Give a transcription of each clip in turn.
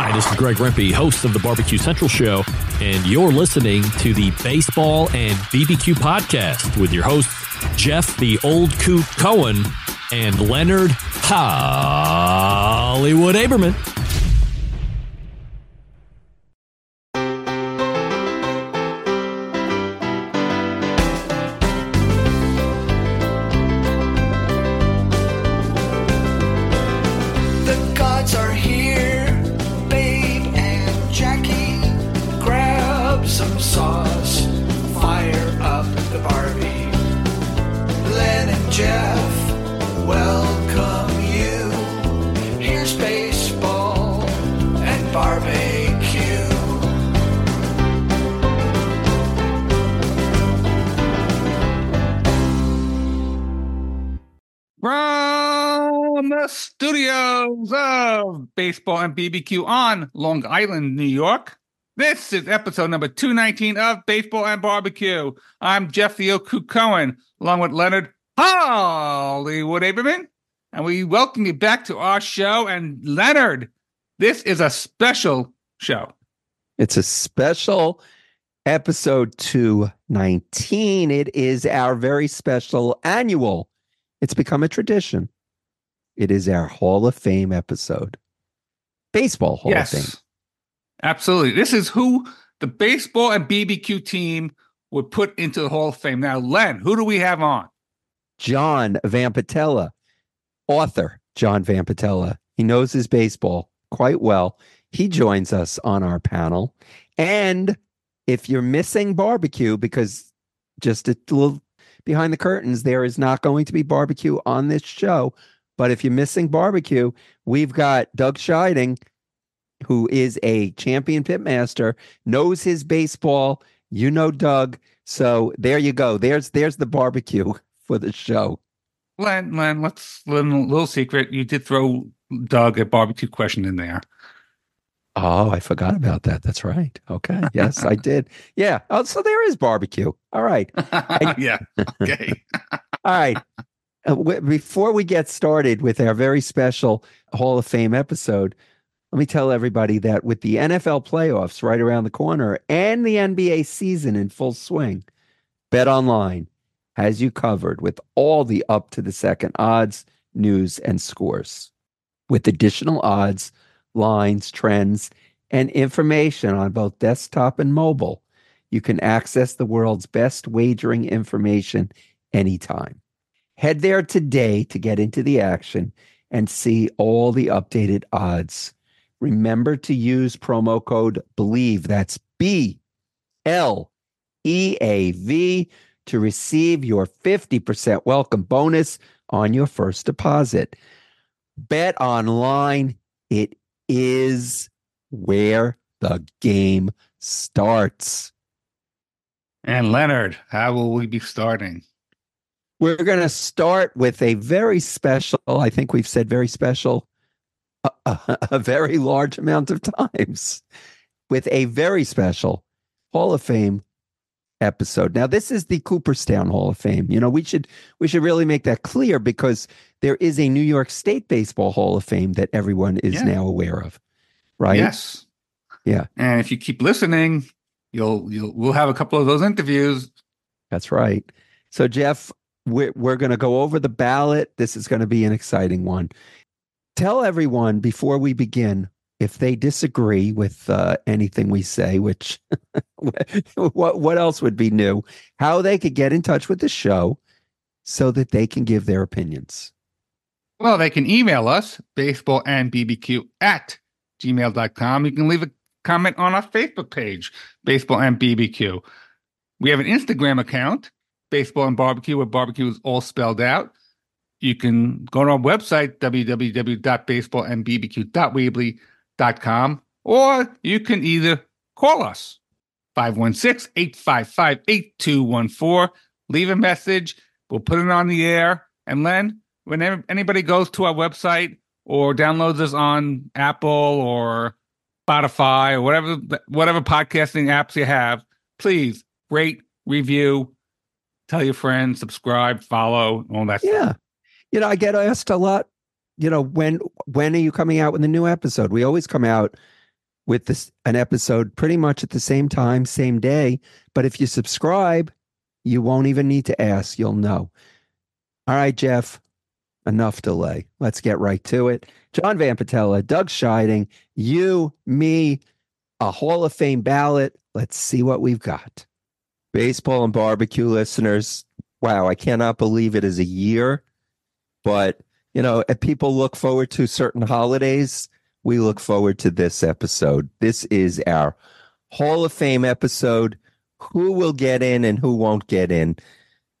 Hi, this is Greg Rempe, host of the Barbecue Central Show, and you're listening to the Baseball and BBQ podcast with your hosts, Jeff the Old Coot Cohen and Leonard Hollywood Aberman. Baseball and BBQ on Long Island, New York. This is episode number 219 of Baseball and Barbecue. I'm Jeff the Old Coot Cohen, along with Leonard Hollywood Aberman. And we welcome you back to our show. And Leonard, this is a special show. It's a special episode 219. It is our very special annual. It's become a tradition. It is our Hall of Fame episode. Baseball Hall of Fame. Absolutely. This is who the baseball and BBQ team would put into the Hall of Fame. Now, Len, who do we have on? John Vampatella, author John Vampatella. He knows his baseball quite well. He joins us on our panel. And if you're missing barbecue, because just a little behind the curtains, there is not going to be barbecue on this show. But if you're missing barbecue, we've got Doug Scheiding, who is a champion pitmaster, knows his baseball. You know Doug. So there you go. There's there's the barbecue for the show. Len, Len, let's little, little secret. You did throw Doug a barbecue question in there. Oh, I forgot about that. That's right. Okay. Yes, I did. Yeah. Oh, so there is barbecue. All right. yeah. Okay. All right. Uh, before we get started with our very special Hall of Fame episode, let me tell everybody that with the NFL playoffs right around the corner and the NBA season in full swing, Bet Online has you covered with all the up to the second odds, news, and scores. With additional odds, lines, trends, and information on both desktop and mobile, you can access the world's best wagering information anytime. Head there today to get into the action and see all the updated odds. Remember to use promo code BLEAV. That's B L E A V to receive your 50% welcome bonus on your first deposit. Bet online, it is where the game starts. And Leonard, how will we be starting? We're going to start with a very special, I think we've said very special a, a, a very large amount of times, with a very special Hall of Fame episode. Now, this is the Cooperstown Hall of Fame. You know, we should we should really make that clear because there is a New York State Baseball Hall of Fame that everyone is Yeah. now aware of. Right? Yes. Yeah. And if you keep listening, you'll you'll we'll have a couple of those interviews. That's right. So, Jeff, we're, we're going to go over the ballot. This is going to be an exciting one. Tell everyone before we begin if they disagree with uh, anything we say, which what what else would be new, how they could get in touch with the show so that they can give their opinions. Well, they can email us, baseball and BBQ at gmail.com. You can leave a comment on our Facebook page, Baseball and BBQ. We have an Instagram account, Baseball and Barbecue, where barbecue is all spelled out. You can go to our website, www.baseballandbbq.weebly.com, or you can either call us, 516 855 8214. Leave a message. We'll put it on the air. And Len, whenever anybody goes to our website or downloads us on Apple or Spotify or whatever whatever podcasting apps you have, please rate, review, tell your friends, subscribe, follow, all that stuff. Yeah. You know, I get asked a lot, you know, when when are you coming out with a new episode? We always come out with this an episode pretty much at the same time, same day. But if you subscribe, you won't even need to ask. You'll know. All right, Jeff. Enough delay. Let's get right to it. John Vampatella, Doug Scheiding, you, me, a Hall of Fame ballot. Let's see what we've got. Baseball and barbecue listeners, wow, I cannot believe it is a year. But, you know, people look forward to certain holidays, we look forward to this episode. This is our Hall of Fame episode. Who will get in and who won't get in?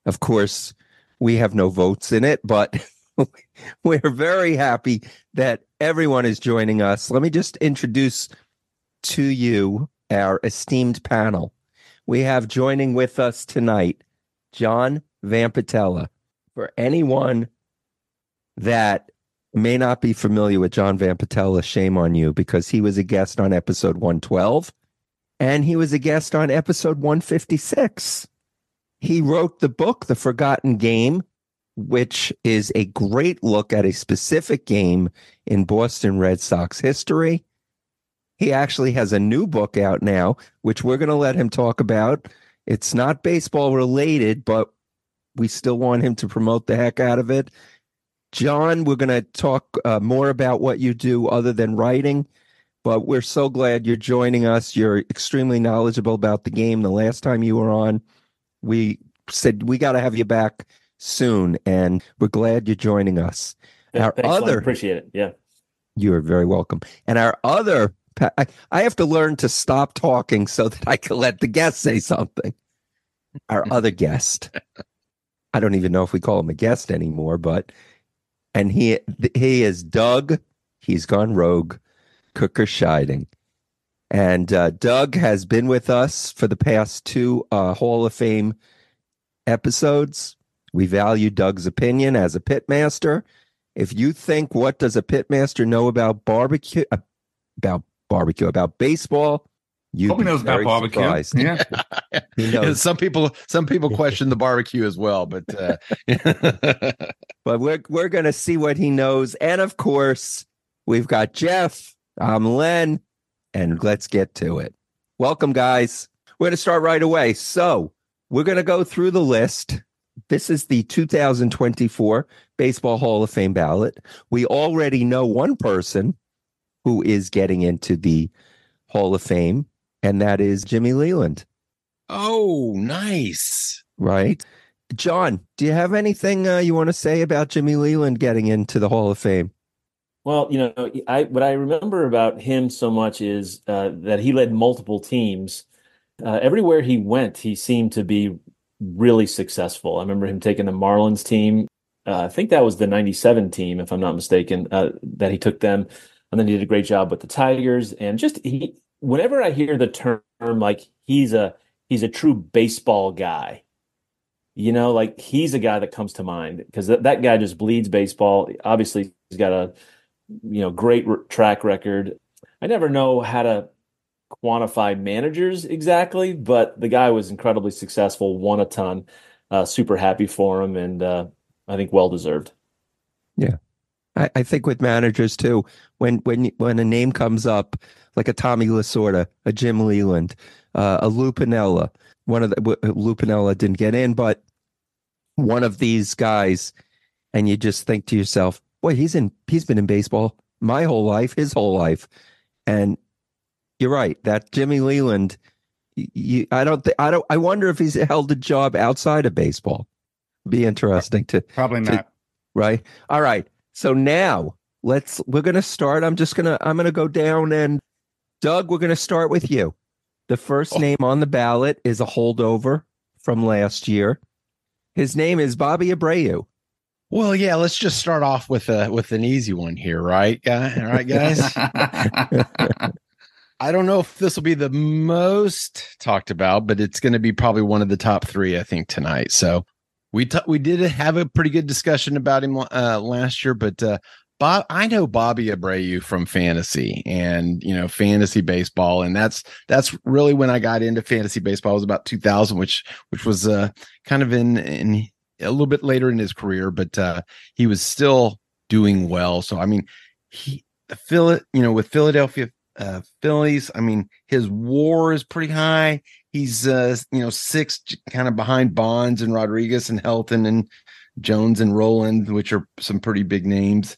Of course, we have no votes in it, but we're very happy that everyone is joining us. Let me just introduce to you our esteemed panel. We have joining with us tonight John Vampatella. For anyone that may not be familiar with John Vampatella, shame on you because he was a guest on episode 112 and he was a guest on episode 156. He wrote the book, The Forgotten Game, which is a great look at a specific game in Boston Red Sox history. He actually has a new book out now, which we're going to let him talk about. It's not baseball related, but we still want him to promote the heck out of it. John, we're going to talk uh, more about what you do other than writing, but we're so glad you're joining us. You're extremely knowledgeable about the game. The last time you were on, we said we got to have you back soon, and we're glad you're joining us. Yeah, our thanks, other, appreciate it. Yeah. you are very welcome. And our other, I, I have to learn to stop talking so that I can let the guest say something. Our other guest, I don't even know if we call him a guest anymore, but and he he is Doug. He's gone rogue, Cooker Scheiding. And uh, Doug has been with us for the past two uh, Hall of Fame episodes. We value Doug's opinion as a pitmaster. If you think what does a pitmaster know about barbecue, uh, about barbecue, about baseball. you Hope he knows about barbecue. Yeah. He knows. some people some people question the barbecue as well, but uh, but we're we're gonna see what he knows. And of course, we've got Jeff. I'm Len, and let's get to it. Welcome, guys. We're gonna start right away. So we're gonna go through the list. This is the 2024 Baseball Hall of Fame ballot. We already know one person who is getting into the Hall of Fame, and that is Jimmy Leyland, oh, nice. right? John, do you have anything uh, you want to say about Jimmy Leyland getting into the Hall of Fame? Well, you know, I what I remember about him so much is uh, that he led multiple teams. Uh, everywhere he went, he seemed to be really successful. I remember him taking the Marlins team. Uh, I think that was the '97 team, if I'm not mistaken, uh, that he took them, and then he did a great job with the Tigers. And just he, whenever I hear the term like he's a he's a true baseball guy, you know, like he's a guy that comes to mind because that, guy just bleeds baseball. Obviously, he's got a you know great track record. I never know how to quantify managers exactly, but the guy was incredibly successful, won a ton. Uh, super happy for him, and uh, I think well deserved. I, I think with managers too, when when when a name comes up, like a Tommy Lasorda, a Jim Leyland, uh, a Lou Piniella, one of the w- Lou Piniella didn't get in, but one of these guys, and you just think to yourself, boy, he's in he's been in baseball my whole life, his whole life, and you're right that Jimmy Leyland. You, I don't. Th- I don't. I wonder if he's held a job outside of baseball. Be interesting to Probably To- not. right? All right. So now let's we're gonna start. I'm just gonna I'm gonna go down and Doug, we're gonna start with you. The first Oh. name on the ballot is a holdover from last year. His name is Bobby Abreu. Well, yeah, let's just start off with a with an easy one here, right? guy? All right, guys. I don't know if this will be the most talked about, but it's going to be probably one of the top three, I think, tonight. So we t- we did have a pretty good discussion about him uh, last year, but uh, Bob, I know Bobby Abreu from fantasy and you know fantasy baseball, and that's that's really when I got into fantasy baseball. It was about 2000, which which was uh, kind of in in a little bit later in his career, but uh, he was still doing well. So I mean, he the Phil, you know, with Philadelphia uh, Phillies. I mean, his WAR is pretty high. He's uh, you know six, kind of behind Bonds and Rodriguez and Helton and Jones and Rolen, which are some pretty big names.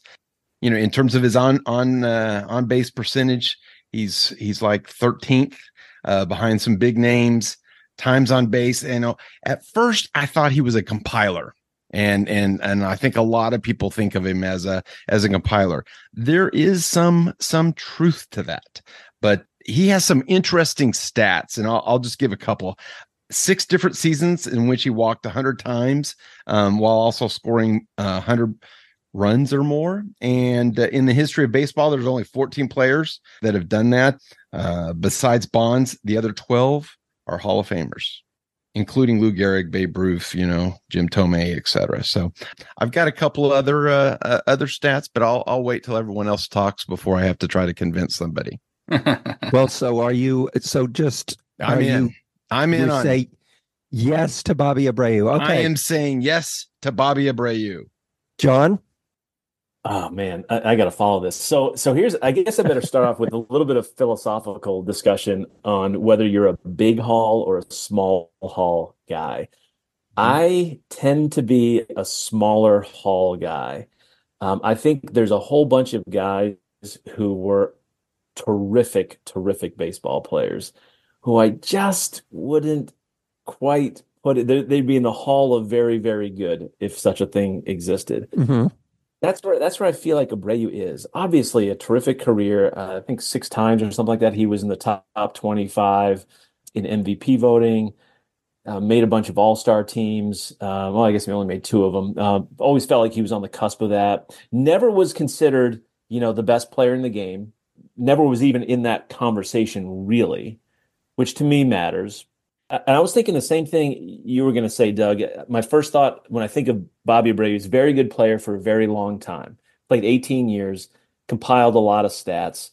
You know, in terms of his on on uh, on base percentage, he's he's like 13th uh, behind some big names. Times on base, and know, at first I thought he was a compiler and and and I think a lot of people think of him as a as a compiler. There is some some truth to that, but he has some interesting stats, and I'll, I'll just give a couple. Six different seasons in which he walked 100 times um, while also scoring uh, 100 runs or more. And uh, in the history of baseball, there's only 14 players that have done that. Uh, besides Bonds, the other 12 are Hall of Famers including Lou Gehrig, Babe Ruth, you know, Jim Thome, etc. So I've got a couple other uh, uh, other stats, but I'll I'll wait till everyone else talks before I have to try to convince somebody. Well, so are you? So just I'm in. You, I'm in. On, say yes to Bobby Abreu. Okay, I am saying yes to Bobby Abreu. John. Oh man, I, I got to follow this. So, so here's. I guess I better start off with a little bit of philosophical discussion on whether you're a big haul or a small haul guy. I tend to be a smaller haul guy. Um, I think there's a whole bunch of guys who were terrific, terrific baseball players who I just wouldn't quite put it. They'd be in the hall of very, very good if such a thing existed. Mm-hmm. That's where that's where I feel like Abreu is. Obviously, a terrific career. Uh, I think six times or something like that. He was in the top, top twenty-five in MVP voting. Uh, made a bunch of All Star teams. Uh, well, I guess he only made two of them. Uh, always felt like he was on the cusp of that. Never was considered, you know, the best player in the game. Never was even in that conversation, really, which to me matters and I was thinking the same thing you were going to say, Doug. My first thought when I think of Bobby Abreu, a very good player for a very long time. Played 18 years, compiled a lot of stats.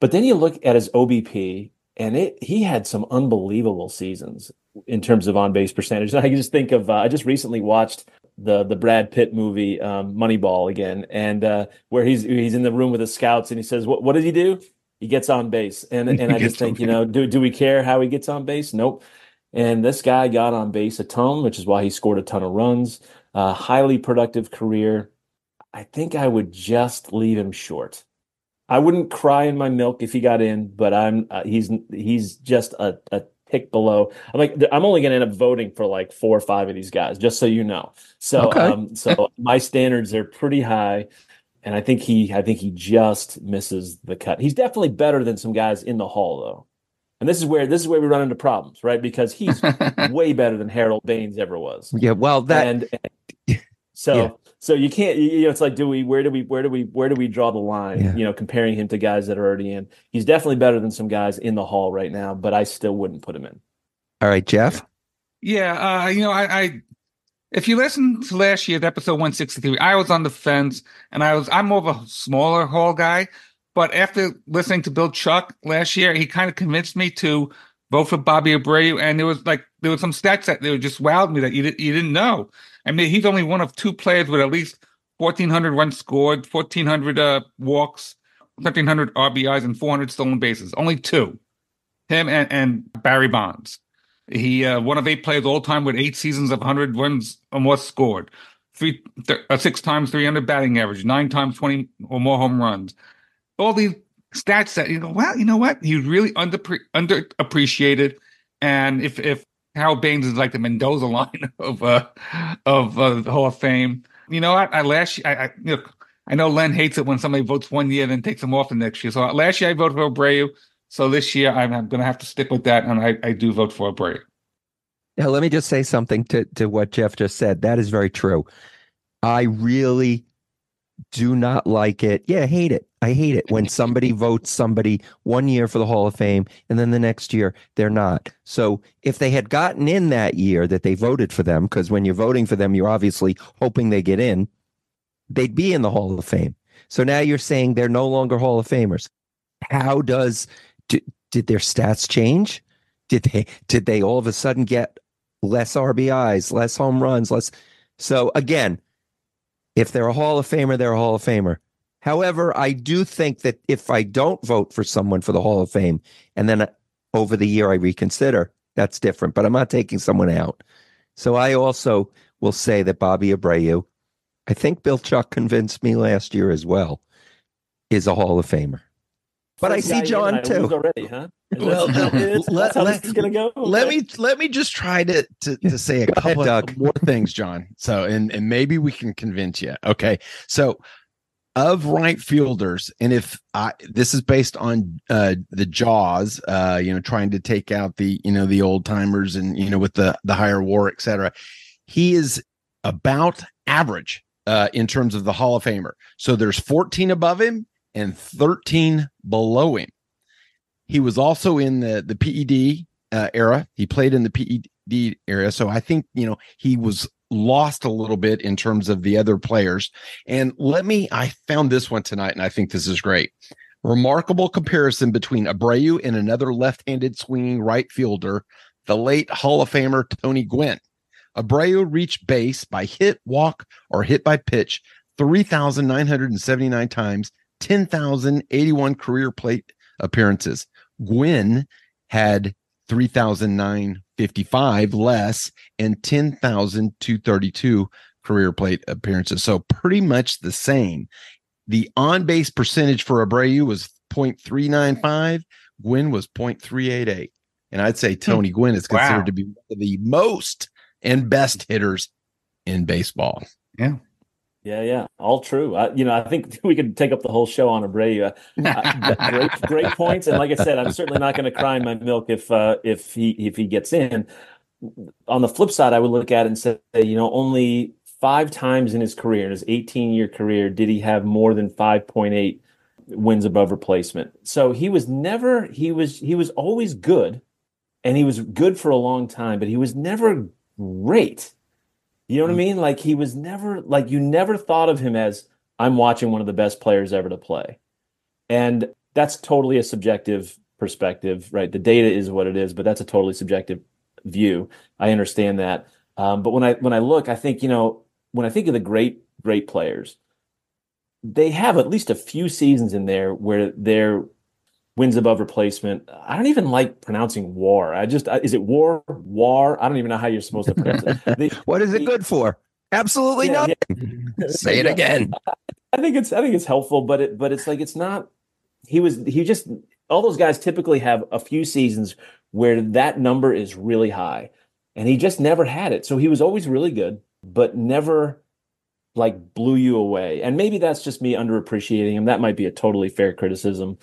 But then you look at his OBP, and it he had some unbelievable seasons in terms of on base percentage. And I just think of uh, I just recently watched the the Brad Pitt movie um, Moneyball again, and uh, where he's he's in the room with the scouts, and he says, "What what did he do?" he gets on base. And and I just think, you know, do do we care how he gets on base? Nope. And this guy got on base a ton, which is why he scored a ton of runs. Uh, highly productive career. I think I would just leave him short. I wouldn't cry in my milk if he got in, but I'm uh, he's he's just a, a tick below. I'm like I'm only going to end up voting for like four or five of these guys, just so you know. So okay. um, so my standards are pretty high and I think he I think he just misses the cut. He's definitely better than some guys in the hall though. And this is where this is where we run into problems, right? Because he's way better than Harold Baines ever was. Yeah, well that and, and so yeah. So you can't you know it's like do we where do we where do we where do we draw the line, yeah. you know, comparing him to guys that are already in. He's definitely better than some guys in the hall right now, but I still wouldn't put him in. All right, Jeff. Yeah, uh, you know, I, I if you listen to last year's episode 163, I was on the fence and I was I'm more of a smaller hall guy. But after listening to Bill Chuck last year, he kind of convinced me to vote for Bobby Abreu. And there was like there was some stats that they just wowed me that you, you didn't know. I mean, he's only one of two players with at least 1,400 runs scored, 1,400 uh, walks, 1,300 RBIs, and 400 stolen bases. Only two, him and, and Barry Bonds. He uh, one of eight players all time with eight seasons of 100 runs or more scored, three th- uh, six times 300 batting average, nine times 20 or more home runs. All these stats that you go, well, you know what? He's really under underappreciated. And if if Harold Baines is like the Mendoza line of uh, of uh, the Hall of Fame, you know, I, I last year, I, I you know, I know Len hates it when somebody votes one year and then takes them off the next year. So last year I voted for Abreu. So this year I'm, I'm going to have to stick with that, and I, I do vote for Abreu. Now, let me just say something to, to what Jeff just said. That is very true. I really do not like it. Yeah, I hate it. I hate it when somebody votes somebody one year for the Hall of Fame and then the next year they're not. So if they had gotten in that year that they voted for them, because when you're voting for them, you're obviously hoping they get in, they'd be in the Hall of Fame. So now you're saying they're no longer Hall of Famers. How does did, did their stats change? Did they did they all of a sudden get less RBIs, less home runs, less? So again, if they're a Hall of Famer, they're a Hall of Famer. However, I do think that if I don't vote for someone for the Hall of Fame and then uh, over the year I reconsider, that's different. But I'm not taking someone out. So I also will say that Bobby Abreu, I think Bill Chuck convinced me last year as well, is a Hall of Famer. But I see John too. already, huh? Is Well, that- no, let- that's how let- this is gonna go. let me let me just try to to, to say a Go ahead, couple Doug. of more things, John. So and and maybe we can convince you. Okay, so of right fielders, and if I this is based on uh the JAWS, uh, you know, trying to take out the you know the old timers and you know with the the higher war, etc. He is about average uh in terms of the Hall of Famer. So there's 14 above him and 13 below him. He was also in the the PED uh, era. He played in the PED era, so I think you know he was lost a little bit in terms of the other players. And let me, I found this one tonight, and I think this is great. Remarkable comparison between Abreu and another left-handed swinging right fielder, the late Hall of Famer Tony Gwynn. Abreu reached base by hit, walk, or hit by pitch 3,979 times, 10,081 career plate appearances. Gwynn had 3,955 less and 10,232 career plate appearances. So pretty much the same. The on base percentage for Abreu was 0.395, Gwynn was 0.388. And I'd say Tony hmm. Gwynn is considered Wow. to be one of the most and best hitters in baseball. Yeah, yeah, yeah, all true. I, you know, I think we could take up the whole show on Abreu. Uh, great, great points. And like I said, I'm certainly not going to cry in my milk if uh, if he if he gets in. On the flip side, I would look at it and say, you know, only five times in his career, in his 18 year career, did he have more than 5.8 wins above replacement. So he was never he was he was always good, and he was good for a long time, but he was never great. You know what I mean? Like he was never like you never thought of him as I'm watching one of the best players ever to play. And that's totally a subjective perspective, right? The data is what it is, but that's a totally subjective view. I understand that. Um, but when I when I look, I think, you know, when I think of the great, great players, they have at least a few seasons in there where their wins above replacement. I don't even like pronouncing war. I just is it war? War? I don't even know how you're supposed to pronounce it. They- What is it good for? Absolutely Yeah, nothing. yeah. Say it Yeah. again. I think it's I think it's helpful, but it but it's like it's not. He was he just all those guys typically have a few seasons where that number is really high, and he just never had it. So he was always really good, but never like blew you away. And maybe that's just me underappreciating him. That might be a totally fair criticism.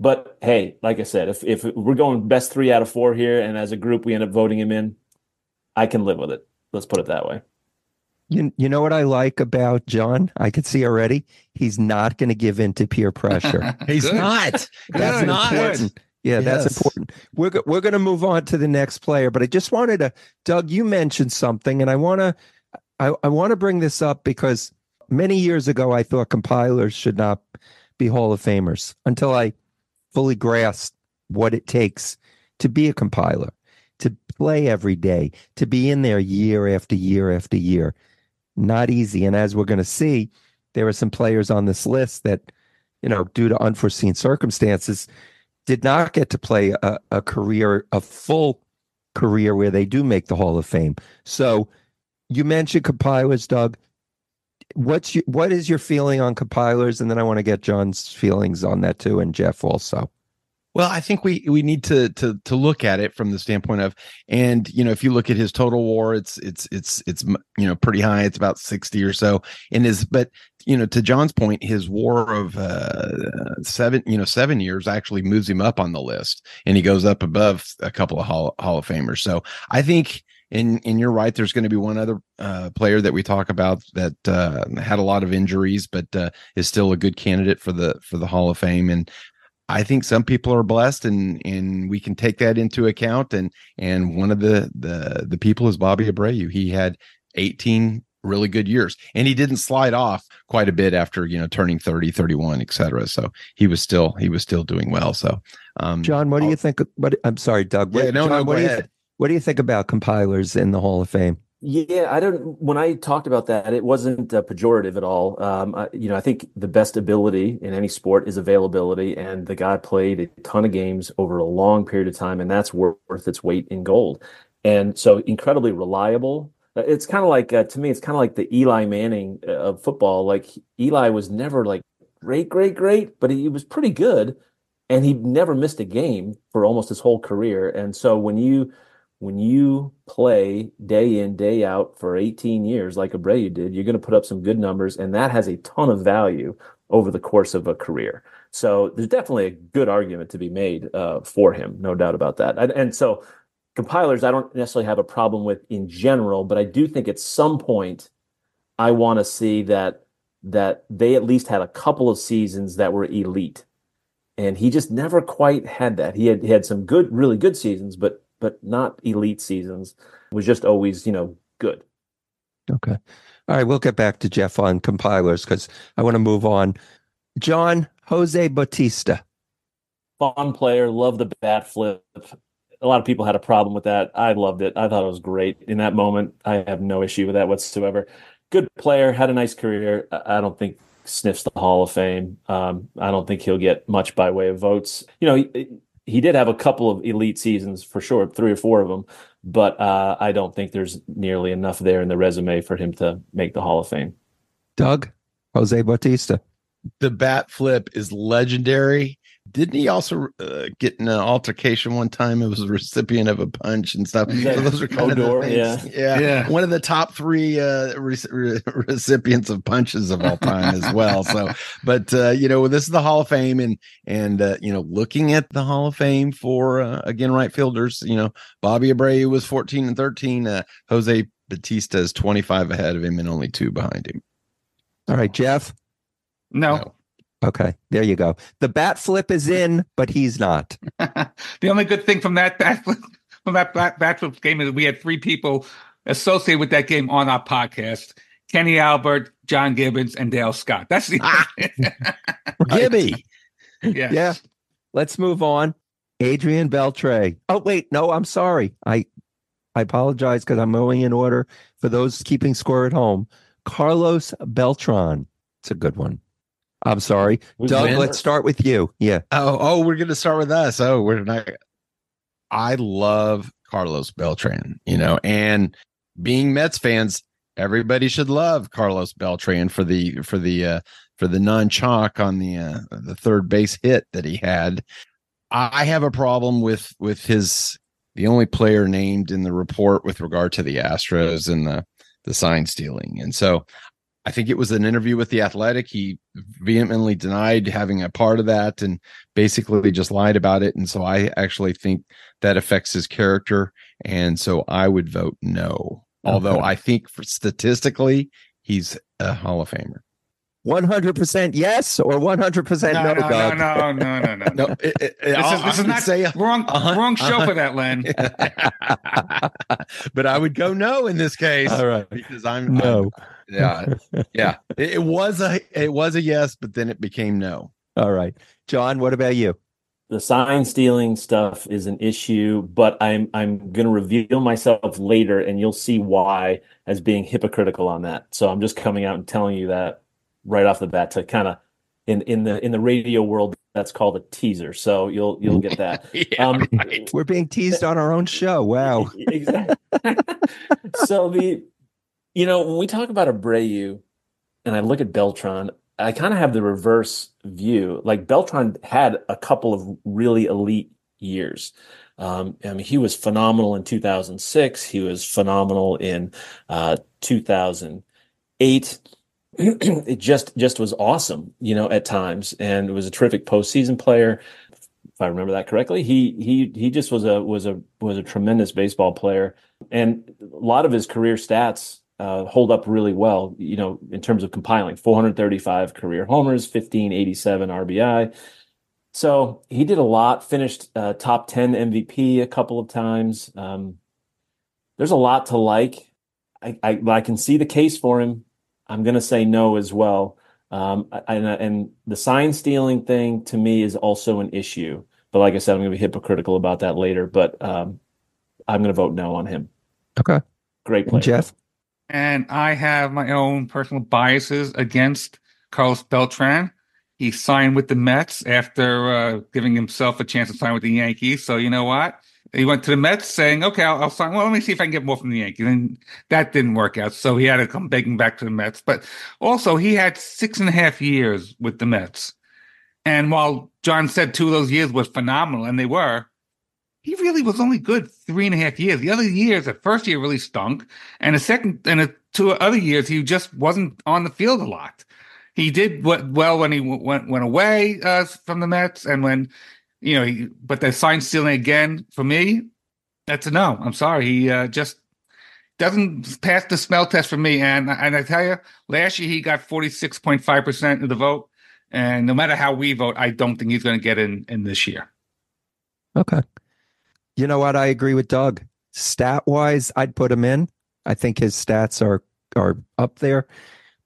But hey, like I said, if if we're going best three out of four here, and as a group we end up voting him in, I can live with it. Let's put it that way. You, you know what I like about John? I could see already he's not going to give in to peer pressure. He's Good. not. That's Good. not. important. Yeah, that's important. We're go- we're going to move on to the next player, but I just wanted to, Doug. You mentioned something, and I want to, I, I want to bring this up because many years ago I thought compilers should not be Hall of Famers until I fully grasped what it takes to be a compiler, to play every day, to be in there year after year after year. Not easy, and as we're going to see, there are some players on this list that, you know, due to unforeseen circumstances did not get to play a, a career, a full career where they do make the Hall of Fame. So you mentioned compilers, Doug. What's your, what is your feeling on compilers? And then I want to get John's feelings on that too, and Jeff also. Well, I think we we need to to to look at it from the standpoint of, and you know, if you look at his total WAR, it's it's it's it's you know pretty high. It's about sixty or so And his, but you know, to John's point, his WAR of uh, seven you know seven years actually moves him up on the list, and he goes up above a couple of Hall, Hall of Famers. So I think. And, and you're right. There's going to be one other uh, player that we talk about that uh, had a lot of injuries, but uh, is still a good candidate for the for the Hall of Fame. And I think some people are blessed and and we can take that into account and and one of the the the people is Bobby Abreu. He had 18 really good years and he didn't slide off quite a bit after, you know, turning 30, 31, etc. So he was still he was still doing well. So um John, what do I'll- you think? What I'm sorry, Doug. Yeah, no, John, no, what go do you ahead. thi- what do you think about compilers in the Hall of Fame? Yeah, I don't. When I talked about that, it wasn't uh, pejorative at all. Um, I, you know, I think the best ability in any sport is availability, and the guy played a ton of games over a long period of time, and that's worth its weight in gold. And so, incredibly reliable. Uh, It's kind of like uh, to me, it's kind of like the Eli Manning uh, of football. Like Eli was never like great, great, great, but he was pretty good, and he never missed a game for almost his whole career. And so, when you when you play day in, day out for 18 years, like Abreu did, you're going to put up some good numbers, and that has a ton of value over the course of a career. So there's definitely a good argument to be made uh, for him, no doubt about that. And, and so compilers, I don't necessarily have a problem with in general, but I do think at some point I want to see that that they at least had a couple of seasons that were elite. And he just never quite had that. He had he had some good, really good seasons, but but not elite seasons. Was just always, you know, good. Okay. All right. We'll get back to Jeff on compilers because I want to move on. John Jose Bautista. Fun player, love the bat flip. A lot of people had a problem with that. I loved it. I thought it was great. In that moment, I have no issue with that whatsoever. Good player, had a nice career. I I don't think sniffs the Hall of Fame. Um, I don't think he'll get much by way of votes. You know, he, he did have a couple of elite seasons for sure, three or four of them, but uh, I don't think there's nearly enough there in the resume for him to make the Hall of Fame. Doug Jose Bautista. the bat flip is legendary. Didn't he also uh, get in an altercation one time? It was a recipient of a punch and stuff. Yeah. So those are kind Odor, of the things. Yeah. Yeah. one of the top three uh, re- re- recipients of punches of all time as well. So, but uh, you know, this is the Hall of Fame, and and uh, you know, looking at the Hall of Fame for uh, again right fielders, you know, Bobby Abreu was fourteen and thirteen. Uh, Jose Bautista is twenty five ahead of him and only two behind him. All right, Jeff. No. No. Okay, there you go. The bat flip is in, but he's not. the only good thing from that bat flip, from that bat, bat flip game is we had three people associated with that game on our podcast: Kenny Albert, John Gibbons, and Dale Scott. That's the ah! Gibby. yeah. Yeah. Let's move on. Adrian Beltre. Oh wait, no, I'm sorry. I I apologize because I'm going in order for those keeping score at home. Carlos Beltran. It's a good one. I'm sorry. Who's Doug, winner? let's start with you. Yeah. Oh, oh, we're gonna start with us. Oh, we're not. I love Carlos Beltran, you know, and being Mets fans, everybody should love Carlos Beltran for the for the uh for the non chalk on the uh the third base hit that he had. I have a problem with with his the only player named in the report with regard to the Astros and the the sign stealing. And so I think it was an interview with the Athletic. He vehemently denied having a part of that and basically just lied about it. And so I actually think that affects his character. And so I would vote no. Although I think for statistically, he's a Hall of Famer. 100% yes or 100% No, no, no, no, Doug? no, no, no, no, no. No, it, it, This is, this is not say wrong. a hun- uh-huh. wrong a show hun- for that, Len. but I would go no in this case All right. because I'm No. I'm- yeah, yeah. It, it was a it was a yes, but then it became no. All right. John, what about you? the sign stealing stuff is an issue, but I'm I'm going to reveal myself later, and you'll see why as being hypocritical on that. So I'm just coming out and telling you that right off the bat to kind of in in the in the radio world that's called a teaser. So you'll you'll get that. Yeah, Um, right. We're being teased on our own show. Wow. exactly. so the you know when we talk about Abreu and I look at Beltran, I kind of have the reverse view. Like Beltran had a couple of really elite years. Um, I mean, he was phenomenal in 2006. He was phenomenal in uh, 2008. it just just was awesome, you know, at times, and was a terrific postseason player. If I remember that correctly, he he he just was a was a was a tremendous baseball player, and a lot of his career stats uh, hold up really well. You know, in terms of compiling, 435 career homers, 1587 RBI. So he did a lot. Finished uh, top 10 MVP a couple of times. Um, there's a lot to like. I, I I can see the case for him. I'm going to say no as well. Um, and, and the sign stealing thing to me is also an issue. But like I said, I'm going to be hypocritical about that later. But um, I'm going to vote no on him. Okay. Great. And Jeff? And I have my own personal biases against Carlos Beltran. He signed with the Mets after uh, giving himself a chance to sign with the Yankees. So you know what? He went to the Mets saying, "Okay, I'll, I'll sign. Well, let me see if I can get more from the Yankees." And that didn't work out. So he had to come begging back to the Mets. But also, he had six and a half years with the Mets. And while John said two of those years was phenomenal, and they were, he really was only good three and a half years. The other years, the first year really stunk, and the second and the two other years, he just wasn't on the field a lot. He did well when he went went away uh, from the Mets, and when you know, he, but the sign stealing again for me, that's a no. I'm sorry, he uh, just doesn't pass the smell test for me. And and I tell you, last year he got 46.5 percent of the vote, and no matter how we vote, I don't think he's going to get in in this year. Okay. You know what? I agree with Doug. Stat wise, I'd put him in. I think his stats are are up there,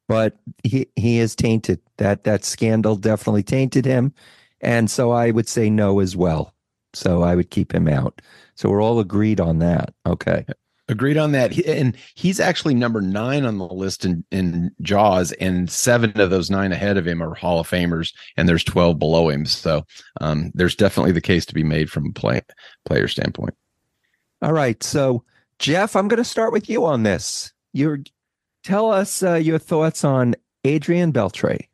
but he he is tainted. That that scandal definitely tainted him, and so I would say no as well. So I would keep him out. So we're all agreed on that. Okay. Agreed on that. He, and he's actually number nine on the list in, in JAWS, and seven of those nine ahead of him are Hall of Famers, and there's 12 below him. So um, there's definitely the case to be made from a play, player standpoint. All right. So, Jeff, I'm going to start with you on this. You tell us uh, your thoughts on Adrian Beltre.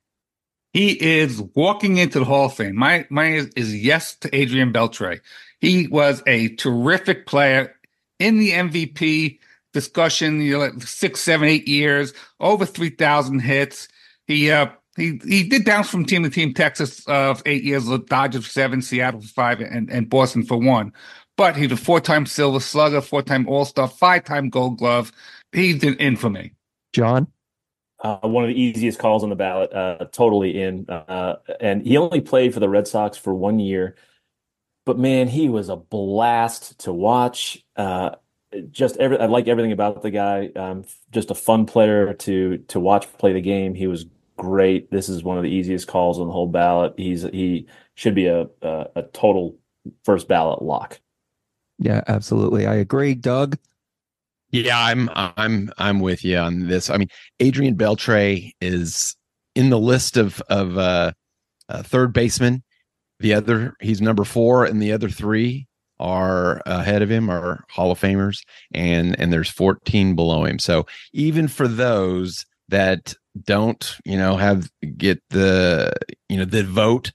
He is walking into the Hall of Fame. My mine is, is yes to Adrian Beltre. He was a terrific player in the MVP discussion, you know, like six, seven, eight years, over three thousand hits. He uh he he did bounce from team to team. Texas uh eight years, the Dodgers for seven, Seattle for five, and, and Boston for one. But he's a four-time Silver Slugger, four-time All-Star, five-time Gold Glove. He's in infamy. John. Uh, one of the easiest calls on the ballot, uh, totally in. Uh, and he only played for the Red Sox for one year but man, he was a blast to watch. Uh, just every I like everything about the guy. Um, just a fun player to to watch play the game. He was great. This is one of the easiest calls on the whole ballot. He's he should be a a, a total first ballot lock. Yeah, absolutely. I agree, Doug. Yeah, I'm I'm I'm with you on this. I mean, Adrian Beltre is in the list of of uh, uh, third baseman the other, he's number four, and the other three are ahead of him are Hall of Famers, and and there's 14 below him. So even for those that don't, you know, have get the you know the vote,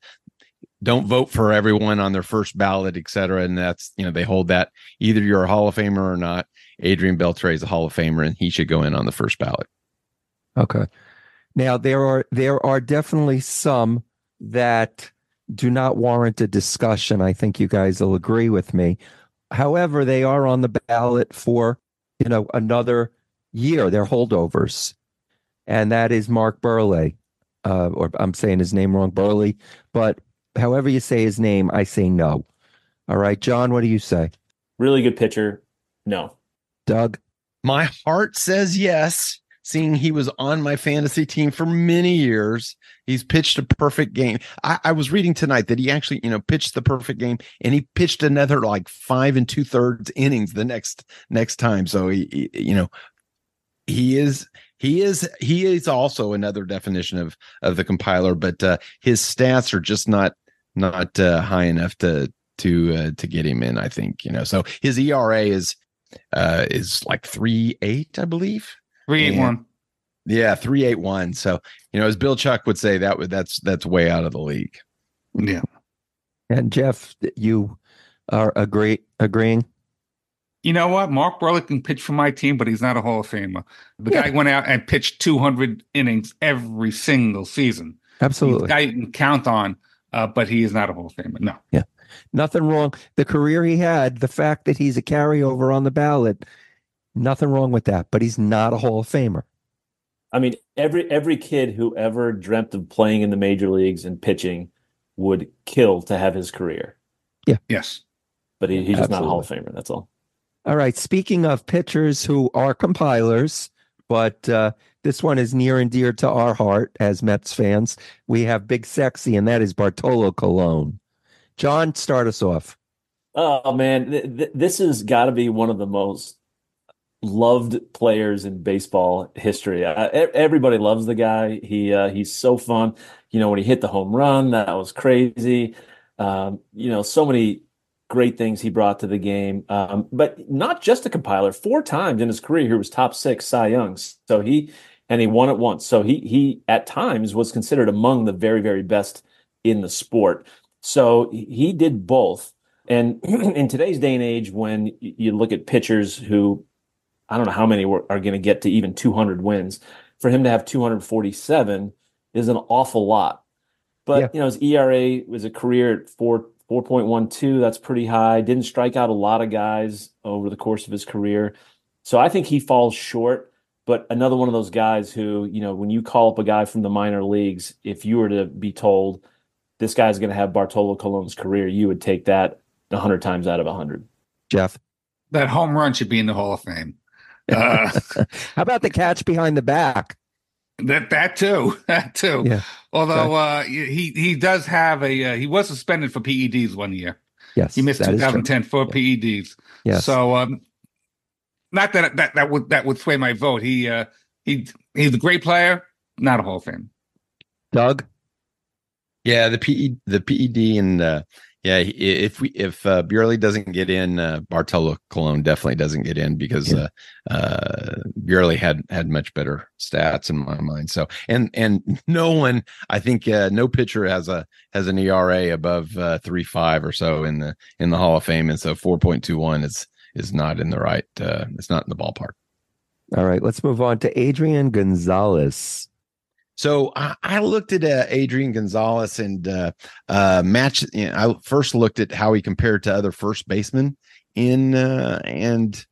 don't vote for everyone on their first ballot, et cetera. And that's you know they hold that either you're a Hall of Famer or not. Adrian Beltre is a Hall of Famer, and he should go in on the first ballot. Okay. Now there are there are definitely some that do not warrant a discussion. I think you guys will agree with me. However, they are on the ballot for, you know, another year. They're holdovers. And that is Mark Buehrle. Uh, or I'm saying his name wrong, Burley. But however you say his name, I say no. All right, John, what do you say? Really good pitcher. No. Doug? My heart says yes seeing he was on my fantasy team for many years. He's pitched a perfect game. I, I, was reading tonight that he actually, you know, pitched the perfect game and he pitched another like five and two thirds innings the next next time. So he, he, you know, he is he is he is also another definition of of the compiler, but uh, his stats are just not not uh, high enough to to uh, to get him in. I think you know. So his ERA is uh is like three eight, I believe. Three eight one. Yeah, three eight one. So you know, as Bill Chuck would say, that would that's that's way out of the league. Yeah. And Jeff, you are agree agreeing. You know what? Mark Buehrle can pitch for my team, but he's not a Hall of Famer. The yeah. guy went out and pitched 200 innings every single season. Absolutely. He's guy you can count on, uh, but he is not a Hall of Famer. No. Yeah. Nothing wrong. The career he had, the fact that he's a carryover on the ballot, Nothing wrong with that, but he's not a Hall of Famer. I mean, every every kid who ever dreamt of playing in the major leagues and pitching would kill to have his career. Yeah. Yes. But he, he's just not a Hall of Famer. That's all. All right. Speaking of pitchers who are compilers, but uh, this one is near and dear to our heart as Mets fans. We have Big Sexy, and that is Bartolo Colon. John, start us off. Oh man, th- th- this has got to be one of the most loved players in baseball history. Uh, everybody loves the guy. He uh, he's so fun. You know, when he hit the home run, that was crazy. Um, you know, so many great things he brought to the game. Um, but not just a compiler. Four times in his career, he was top six Cy Youngs. So he and he won it once. So he he at times was considered among the very very best in the sport. So he did both. And in today's day and age, when you look at pitchers who I don't know how many are going to get to even 200 wins. For him to have 247 is an awful lot. But yeah. you know, his ERA was a career at four 4.12. That's pretty high. Didn't strike out a lot of guys over the course of his career. So I think he falls short. But another one of those guys who, you know, when you call up a guy from the minor leagues, if you were to be told this guy's going to have Bartolo Colon's career, you would take that 100 times out of 100. Jeff? That home run should be in the Hall of Fame. Uh, How about the catch behind the back? That that too, that too. Yeah. Although uh, he he does have a uh, he was suspended for PEDs one year. Yes, he missed 2010 for yeah. PEDs. Yes. So um, not that that that would that would sway my vote. He uh he he's a great player, not a Hall of Fame. Doug. Yeah, the PE the PED and uh, yeah, if we if uh, Buehrle doesn't get in, uh, Bartolo Colon definitely doesn't get in because yeah. uh, uh, Buehrle had had much better stats in my mind. So and and no one, I think, uh, no pitcher has a has an ERA above uh, three five or so in the in the Hall of Fame, and so four point two one is is not in the right. Uh, it's not in the ballpark. All right, let's move on to Adrian Gonzalez. So I, I looked at uh, Adrian Gonzalez and uh, uh, match. You know, I first looked at how he compared to other first basemen in, uh, and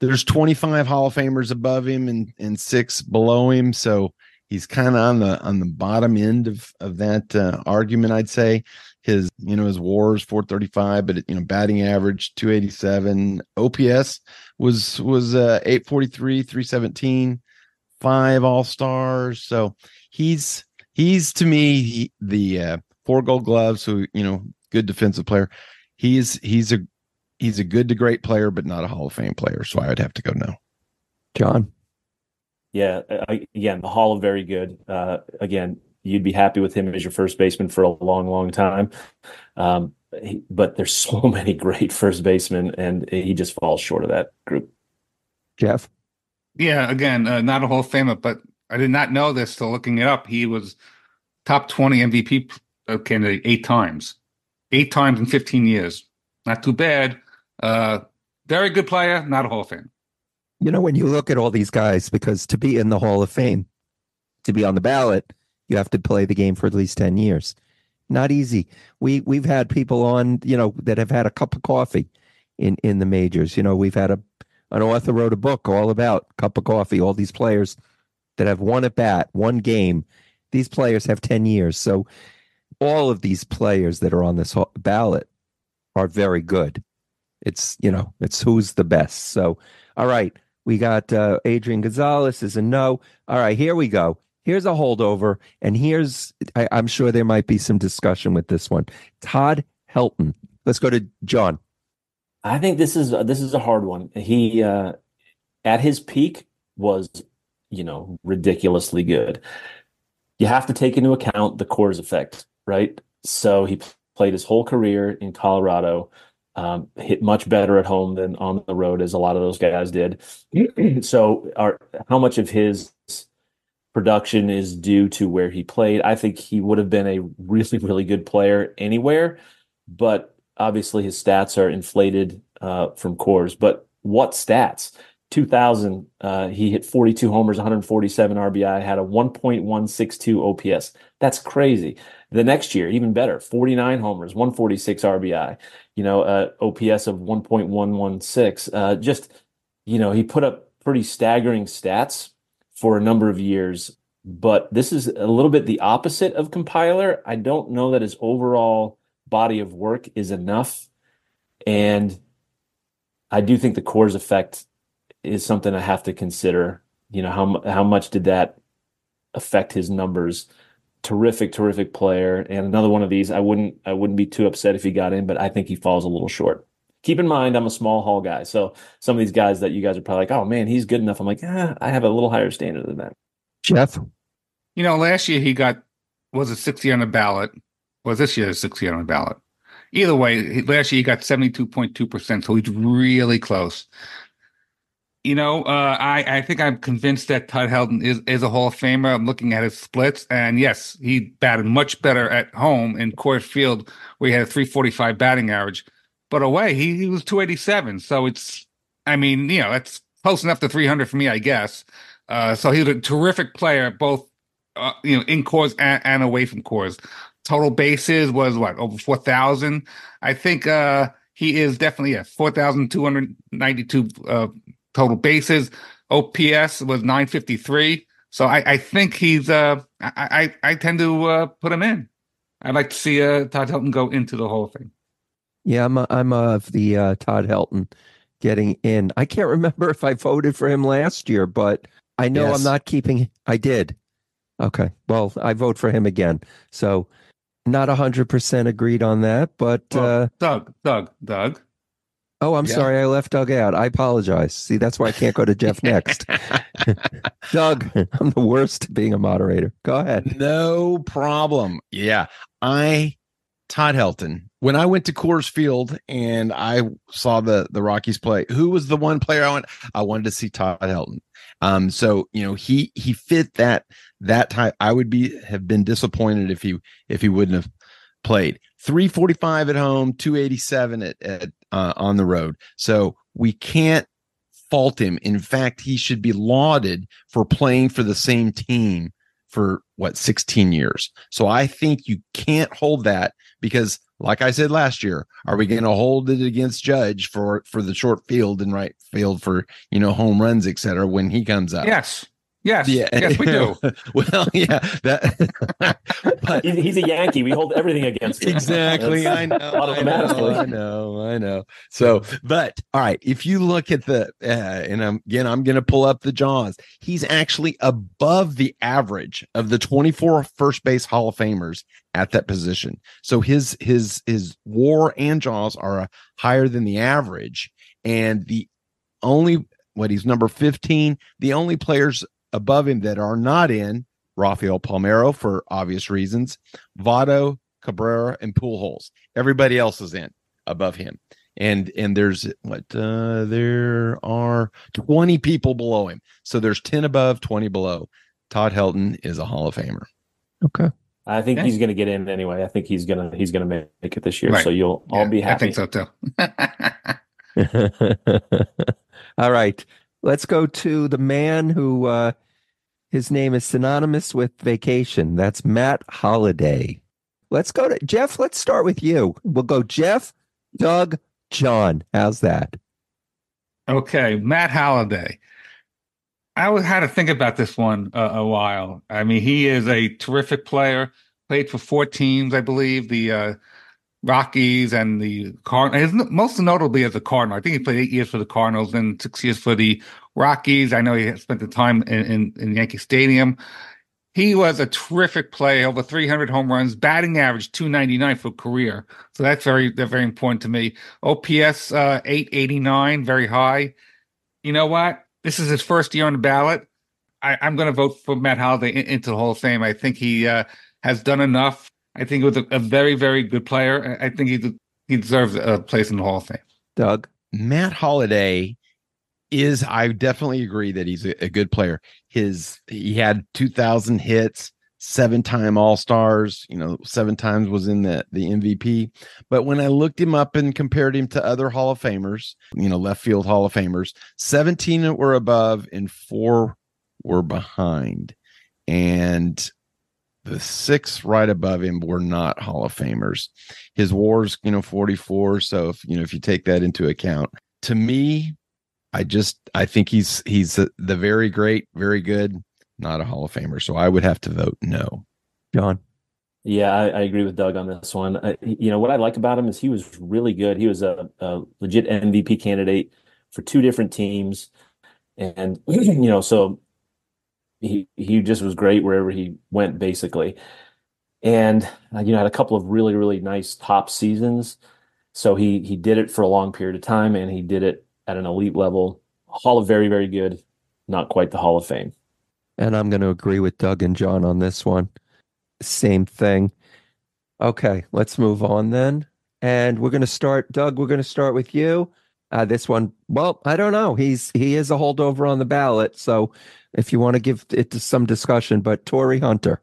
there's 25 Hall of Famers above him and and six below him. So he's kind of on the on the bottom end of of that uh, argument. I'd say his you know his WARs 435, but you know batting average 287. OPS was was uh, 843, 317 five all stars. So he's he's to me he, the uh, four gold gloves. So you know, good defensive player. He's he's a he's a good to great player, but not a Hall of Fame player. So I would have to go no. John. Yeah, I, again, the Hall of very good. Uh, again, you'd be happy with him as your first baseman for a long, long time. Um, he, but there's so many great first basemen, and he just falls short of that group. Jeff. Yeah, again, uh, not a Hall of Famer, but I did not know this till looking it up. He was top 20 MVP candidate eight times, eight times in 15 years. Not too bad. Uh, very good player, not a Hall of Fame. You know, when you look at all these guys, because to be in the Hall of Fame, to be on the ballot, you have to play the game for at least 10 years. Not easy. We we've had people on, you know, that have had a cup of coffee in in the majors. You know, we've had a an author wrote a book all about cup of coffee, all these players that have one at bat, one game. These players have 10 years. So all of these players that are on this ballot are very good. It's, you know, it's who's the best. So, all right, we got uh, Adrian Gonzalez is a no. All right, here we go. Here's a holdover, and here's I, I'm sure there might be some discussion with this one. Todd Helton. Let's go to John. I think this is this is a hard one. He uh, at his peak was, you know, ridiculously good. You have to take into account the Coors effect, right? So he played his whole career in Colorado, um, hit much better at home than on the road, as a lot of those guys did. so, how much of his production is due to where he played? I think he would have been a really, really good player anywhere, but obviously his stats are inflated uh, from Coors, but what stats? 2000, uh, he hit 42 homers, 147 RBI, had a 1.162 OPS. That's crazy. The next year, even better, 49 homers, 146 RBI, you know, uh, OPS of 1.116. Uh, just, you know, he put up pretty staggering stats for a number of years, but this is a little bit the opposite of compiler. I don't know that his overall body of work is enough. And I do think the Coors effect is something I have to consider. You know, how how much did that affect his numbers? Terrific, terrific player. And another one of these, I wouldn't I wouldn't be too upset if he got in, but I think he falls a little short. keep in mind I'm a small hall guy, so some of these guys that you guys are probably like, oh man, he's good enough. I'm like, ah, I have a little higher standard than that. Jeff, You know, last year he got was it sixty on the ballot? Was this year sixty on the ballot? Either way, last year he got seventy two point two percent, so he's really close. You know, uh, I I think I'm convinced that Todd Helton is is a Hall of Famer. I'm looking at his splits, and yes, he batted much better at home in Coors Field, where he had a 345 batting average. But away, he, he was 287. So it's, I mean, you know, that's close enough to 300 for me, I guess. Uh, so he was a terrific player, both uh, you know in Coors and, and away from Coors. Total bases was what over 4,000. I think uh, he is definitely yeah 4,292 uh, total bases. OPS was 953. So I, I think he's uh I I, I tend to uh, put him in. I'd like to see uh, Todd Helton go into the whole thing. Yeah, I'm I'm of the uh, Todd Helton getting in. I can't remember if I voted for him last year, but I know Yes. I'm not keeping. I did. Okay, well, I vote for him again. So, not hundred percent agreed on that, but Well, uh, Doug, Doug, Doug. Oh, I'm Yeah. sorry, I left Doug out. I apologize. See, that's why I can't go to Jeff next. Doug, I'm the worst at being a moderator. Go ahead. No problem. Yeah. I Todd Helton. When I went to Coors Field and I saw the the Rockies play, who was the one player I went? I wanted to see Todd Helton. Um, so you know he he fit that that type. I would be have been disappointed if he if he wouldn't have played. 345 at home, 287 at, at uh, on the road. So we can't fault him. In fact, he should be lauded for playing for the same team for what 16 years. So I think you can't hold that because like I said last year, are we going to hold it against Judge for for the short field and right field for, you know, home runs, etc when he comes up? Yes, yes, yes, we do. well, yeah, that but He's, he's a Yankee. We hold everything against him. exactly. I know, I know. I know. I know. So, but all right, if you look at the, uh, and I'm, again, I'm going to pull up the JAWS. He's actually above the average of the 24 first base Hall of Famers at that position. So his his his WAR and JAWS are uh, higher than the average, and the only what he's number 15. The only players above him that are not in Rafael Palmeiro for obvious reasons, Votto, Cabrera, and Pujols. Everybody else is in above him. And and there's what uh there are 20 people below him. So there's 10 above, 20 below. Todd Helton is a Hall of Famer. Okay. I think Okay. he's going to get in anyway. I think he's gonna he's gonna make it this year. Right. So you'll all be happy. I think so too. All right. Let's go to the man who uh, his name is synonymous with vacation. That's Matt Holliday. Let's go to Jeff. Let's start with you. We'll go Jeff, Doug, John. How's that? Okay, Matt Holliday. I had to think about this one uh, a while. I mean, he is a terrific player. Played for four teams, I believe, the uh, Rockies and the Cardinals. Most notably as a Cardinal. I think he played eight years for the Cardinals and six years for the Rockies. I know he spent the time in, in, in Yankee Stadium. He was a terrific player, over 300 home runs, batting average 299 for career. So that's very, that's very important to me. OPS uh, 889, very high. You know what? This is his first year on the ballot. I, I'm going to vote for Matt Holliday in- into the Hall of Fame. I think he uh, has done enough. I think he was a, a very, very good player. I think he he deserves a place in the Hall of Fame. Doug. Matt Holliday is I definitely agree that he's a, a good player. His he had 2000 hits, seven time All-Stars, you know, seven times was in the the MVP. But when I looked him up and compared him to other Hall of Famers, you know, left field Hall of Famers, 17 were above and 4 were behind. And the six right above him were not Hall of Famers. His wars, you know, 44. So if you know, if you take that into account, to me, I just I think he's he's the, the very great, very good, not a Hall of Famer. So I would have to vote no. John. Yeah, I, I agree with Doug on this one. I, you know what I like about him is he was really good. He was a, a legit MVP candidate for two different teams, and you know, so he he just was great wherever he went, basically. And uh, you know, had a couple of really really nice top seasons. So he he did it for a long period of time, and he did it at an elite level. Hall of very very good, not quite the Hall of Fame. And I'm going to agree with Doug and John on this one. Same thing. Okay, let's move on then. And we're going to start, Doug. We're going to start with you. Uh, this one, well, I don't know. He's he is a holdover on the ballot, so if you want to give it to some discussion, but Torii Hunter.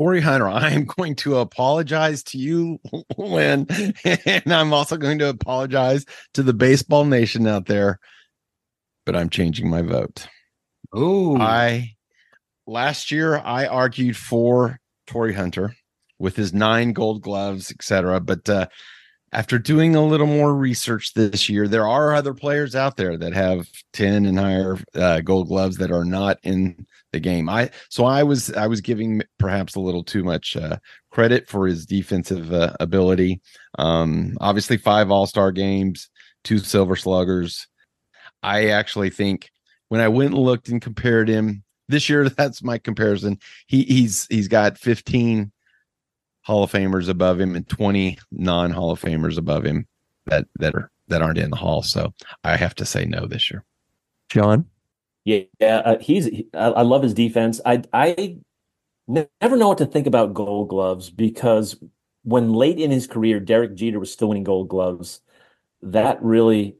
Torii Hunter, I am going to apologize to you, Lynn, and I'm also going to apologize to the baseball nation out there, but I'm changing my vote. Oh, I last year I argued for Torii Hunter with his nine gold gloves, etc. But uh, after doing a little more research this year, there are other players out there that have 10 and higher uh, gold gloves that are not in the game. I so I was I was giving perhaps a little too much uh, credit for his defensive uh, ability. Um, obviously, five All Star games, two Silver Sluggers. I actually think when I went and looked and compared him this year, that's my comparison. He he's he's got 15 Hall of Famers above him and 20 non Hall of Famers above him that that are that aren't in the Hall. So I have to say no this year. John? Yeah, uh, he's. He, I, I love his defense. I I never know what to think about Gold Gloves because when late in his career, Derek Jeter was still winning Gold Gloves. That really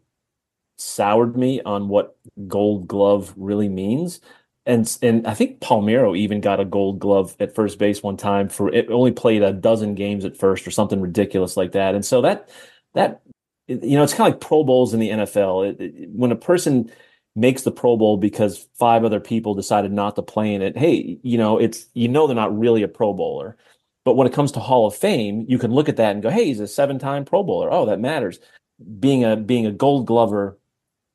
soured me on what Gold Glove really means and and I think Palmeiro even got a Gold Glove at first base one time for it. Only played a dozen games at first or something ridiculous like that. And so that that you know it's kind of like Pro Bowls in the NFL. It, it, when a person makes the Pro Bowl because five other people decided not to play in it, hey, you know it's you know they're not really a Pro Bowler. But when it comes to Hall of Fame, you can look at that and go, hey, he's a seven-time Pro Bowler. Oh, that matters. Being a being a Gold Glover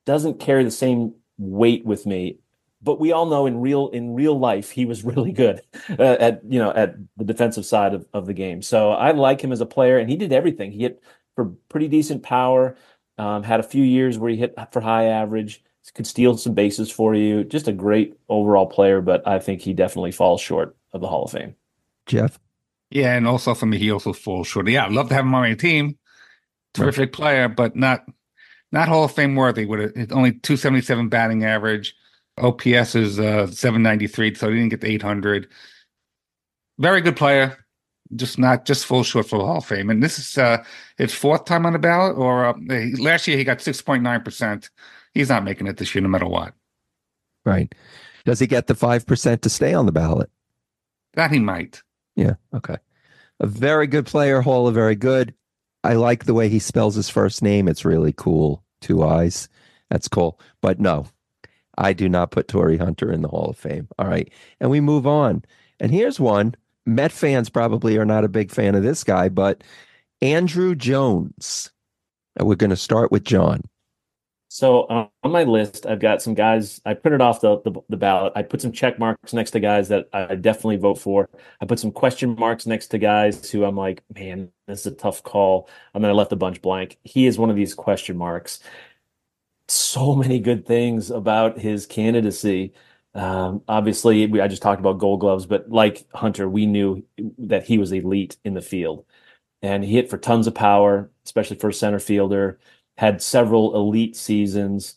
doesn't carry the same weight with me but we all know in real in real life he was really good uh, at you know at the defensive side of, of the game. So I like him as a player, and he did everything. He hit for pretty decent power. Um, had a few years where he hit for high average. Could steal some bases for you. Just a great overall player, but I think he definitely falls short of the Hall of Fame. Jeff. Yeah, and also for me, he also falls short. Yeah, I'd love to have him on my team. Terrific right. player, but not not Hall of Fame worthy. With it, only two seventy seven batting average OPS is uh, 793, so he didn't get the 800. Very good player, just not just full short for the Hall of Fame. And this is uh, his fourth time on the ballot, or uh, last year he got 6.9%. He's not making it this year, no matter what. Right. Does he get the 5% to stay on the ballot? That he might. Yeah. Okay. A very good player, Hall of very good. I like the way he spells his first name. It's really cool. Two eyes. That's cool. But no, I do not put Torii Hunter in the Hall of Fame. All right. And we move on. And here's one. Met fans probably are not a big fan of this guy, but Andruw Jones. And we're going to start with John. So um, on my list, I've got some guys. I printed off the, the, the ballot. I put some check marks next to guys that I definitely vote for. I put some question marks next to guys who I'm like, man, this is a tough call. And then I left a bunch blank. He is one of these question marks so many good things about his candidacy. Um, obviously, we, I just talked about Gold Gloves, but like Hunter, we knew that he was elite in the field, and he hit for tons of power, especially for a center fielder. Had several elite seasons,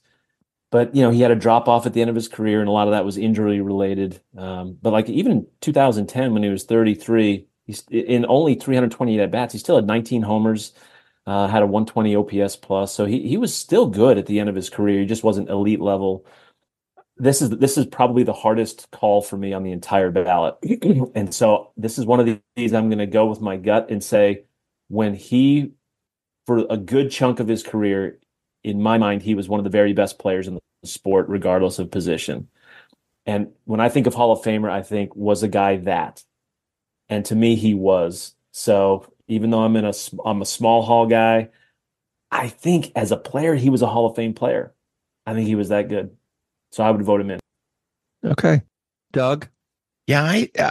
but you know he had a drop off at the end of his career, and a lot of that was injury related. Um, but like even in 2010, when he was 33, he's in only 328 at bats, he still had 19 homers, uh, had a 120 OPS plus, so he he was still good at the end of his career. He just wasn't elite level. This is this is probably the hardest call for me on the entire ballot, and so this is one of these I'm going to go with my gut and say when he, for a good chunk of his career, in my mind, he was one of the very best players in the sport, regardless of position. And when I think of Hall of Famer, I think was a guy that, and to me, he was. So even though I'm in a I'm a small hall guy. I think as a player, he was a Hall of Fame player. I think he was that good, so I would vote him in. Okay, Doug. Yeah, I uh,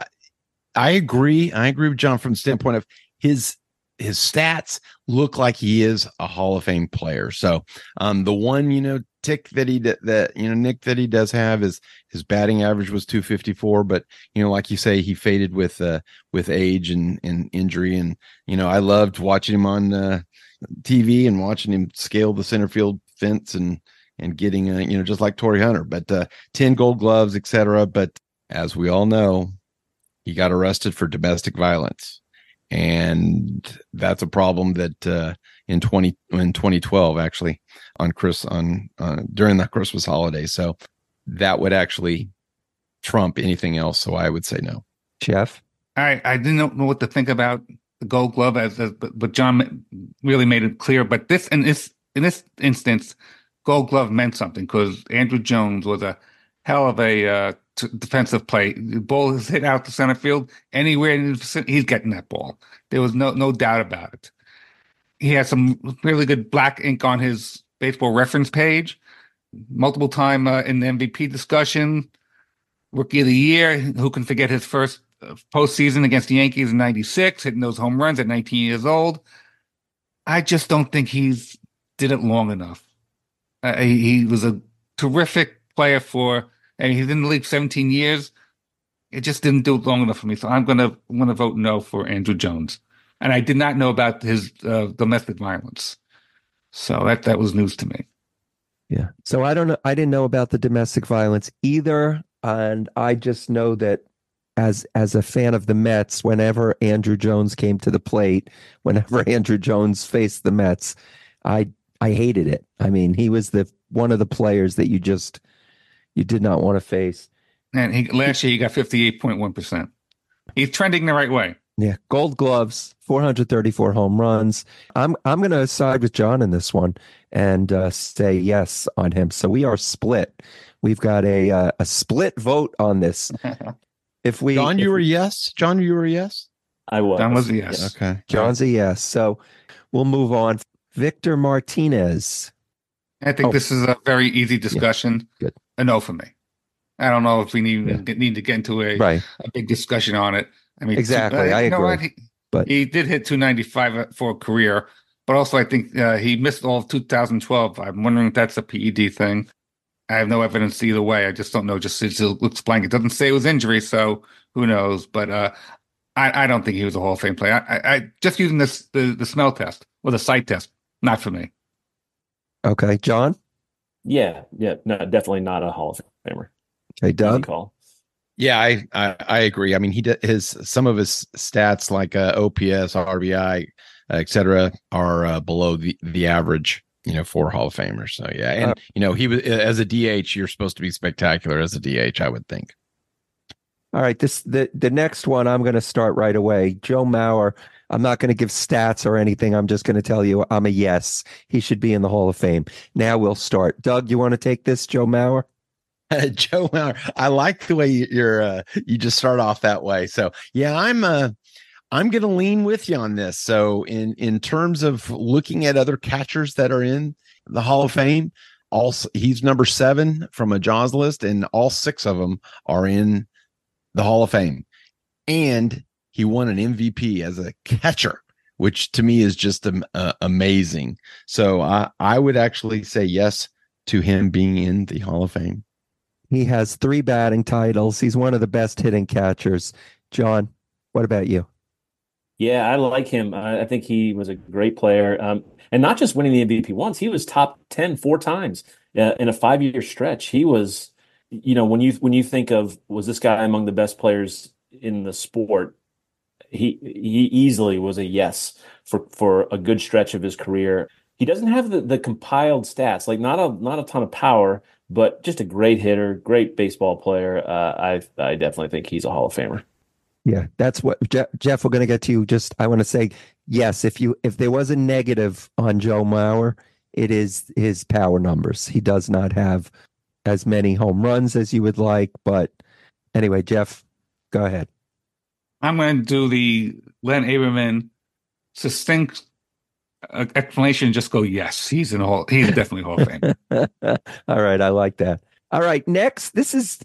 I agree. I agree with John from the standpoint of his his stats look like he is a Hall of Fame player. So um, the one you know tick that he that you know Nick that he does have is his batting average was 254, but you know, like you say, he faded with uh with age and and injury, and you know, I loved watching him on uh, TV and watching him scale the center field fence and and getting uh, you know just like Torii Hunter, but uh, 10 Gold Gloves, etc. But as we all know, he got arrested for domestic violence, and that's a problem that uh, in 20 in 2012 actually on Chris on uh, during the Christmas holiday. So that would actually trump anything else. So I would say no. Jeff? I I didn't know what to think about the Gold Glove as, as but, but John really made it clear. But this in this in this instance, Gold Glove meant something because Andruw Jones was a hell of a uh, t- defensive play. The ball is hit out to center field anywhere in the vicinity, he's getting that ball. There was no no doubt about it. He has some really good black ink on his baseball reference page. Multiple time uh, in the MVP discussion, rookie of the year. Who can forget his first uh, postseason against the Yankees in '96, hitting those home runs at 19 years old? I just don't think he's did it long enough. Uh, he, he was a terrific player for, and he's in the league 17 years. It just didn't do it long enough for me. So I'm gonna I'm gonna vote no for Andruw Jones. And I did not know about his uh, domestic violence, so that that was news to me. Yeah. So I don't know. I didn't know about the domestic violence either, and I just know that as as a fan of the Mets, whenever Andruw Jones came to the plate, whenever Andruw Jones faced the Mets, I I hated it. I mean, he was the one of the players that you just you did not want to face. And he last year he got 58.1 percent. He's trending the right way. Yeah, Gold Gloves, 434 home runs. I'm I'm going to side with John in this one and uh, say yes on him. So we are split. We've got a uh, a split vote on this. If we John, if you were we- yes. John, you were yes. I was. John was a yes. Okay. John's a yes. So we'll move on. Victor Martinez. I think Oh. this is a very easy discussion. Good. A no for me. I don't know if we need Yeah. need to get into a, Right. a big discussion on it. I mean, Exactly, I you know agree. what? He, But- he did hit 295 for a career, but also I think uh, he missed all of 2012. I'm wondering if that's a PED thing. I have no evidence either way. I just don't know. Just it just looks blank. It doesn't say it was injury, so who knows? But uh, I, I don't think he was a Hall of Fame player. I, I, I just using this the, the smell test or the sight test, not for me. Okay, John. Yeah, yeah, no, definitely not a Hall of Famer. Okay, Doug. call. Yeah, I, I I agree. I mean, he did his some of his stats like uh, OPS, RBI, et cetera, are uh, below the the average. You know, for Hall of Famers. So yeah, and Uh, you know, he was as a DH. You're supposed to be spectacular as a DH. I would think. All right, this the the next one I'm going to start right away. Joe Mauer. I'm not going to give stats or anything. I'm just going to tell you I'm a yes. He should be in the Hall of Fame. Now we'll start. Doug, you want to take this, Joe Mauer? Joe. I like the way you- you're uh, you just start off that way. So yeah, I'm uh I'm gonna lean with you on this. So in in terms of looking at other catchers that are in the Hall of Fame, also he's number seven from a JAWS list, and all six of them are in the Hall of Fame. And he won an MVP as a catcher, which to me is just um, uh, amazing. So I I would actually say yes to him being in the Hall of Fame. He has three batting titles. He's one of the best hitting catchers. John, what about you? Yeah, I like him. I, think he was a great player. Um, and not just winning the MVP once, he was top 10 four times uh, in a five year stretch. He was, you know, when you when you think of was this guy among the best players in the sport, he he easily was a yes for for a good stretch of his career. He doesn't have the, the compiled stats, like not a not a ton of power, but just a great hitter, great baseball player. Uh, I I definitely think he's a Hall of Famer. Yeah, that's what Jeff, Jeff we're going to get to you. Just I want to say yes. If you if there was a negative on Joe Mauer, it is his power numbers. He does not have as many home runs as you would like. But anyway, Jeff, go ahead. I'm going to do the Len Aberman succinct explanation. Just go yes. He's in Hall. He's definitely Hall of Fame. All right, I like that. All right, next, this is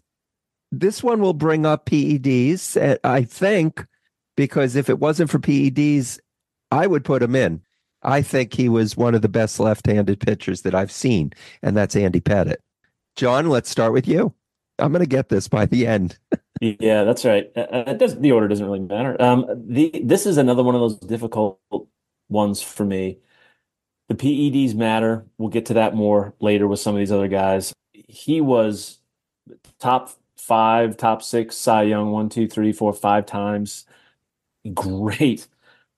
this one will bring up PEDs, uh, I think, because if it wasn't for PEDs, I would put him in. I think he was one of the best left-handed pitchers that I've seen, and that's Andy Pettitte. John, let's start with you. I'm going to get this by the end. yeah, that's right. Uh, uh, it does, the order doesn't really matter. Um, the this is another one of those difficult ones for me. The PEDs matter. We'll get to that more later with some of these other guys. He was top five, top six Cy Young, one, two, three, four, five times. Great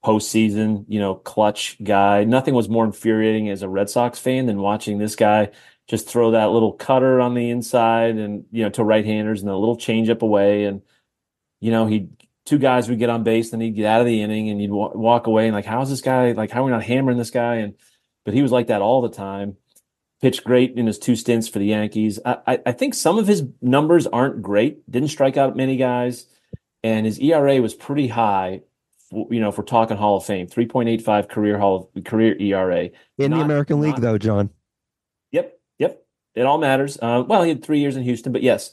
postseason, you know, clutch guy. Nothing was more infuriating as a Red Sox fan than watching this guy just throw that little cutter on the inside and you know to right-handers and a little changeup away and you know he two guys would get on base then he'd get out of the inning and you'd w- walk away and like how's this guy like how are we not hammering this guy? And but he was like that all the time. Pitched great in his two stints for the yankees. I i think some of his numbers aren't great didn't strike out many guys and his era was pretty high you know if we're talking hall of fame 3.85 career hall of, career era in not, the american league though john. Yep, yep. It all matters. Uh, well, he had three years in Houston, but yes,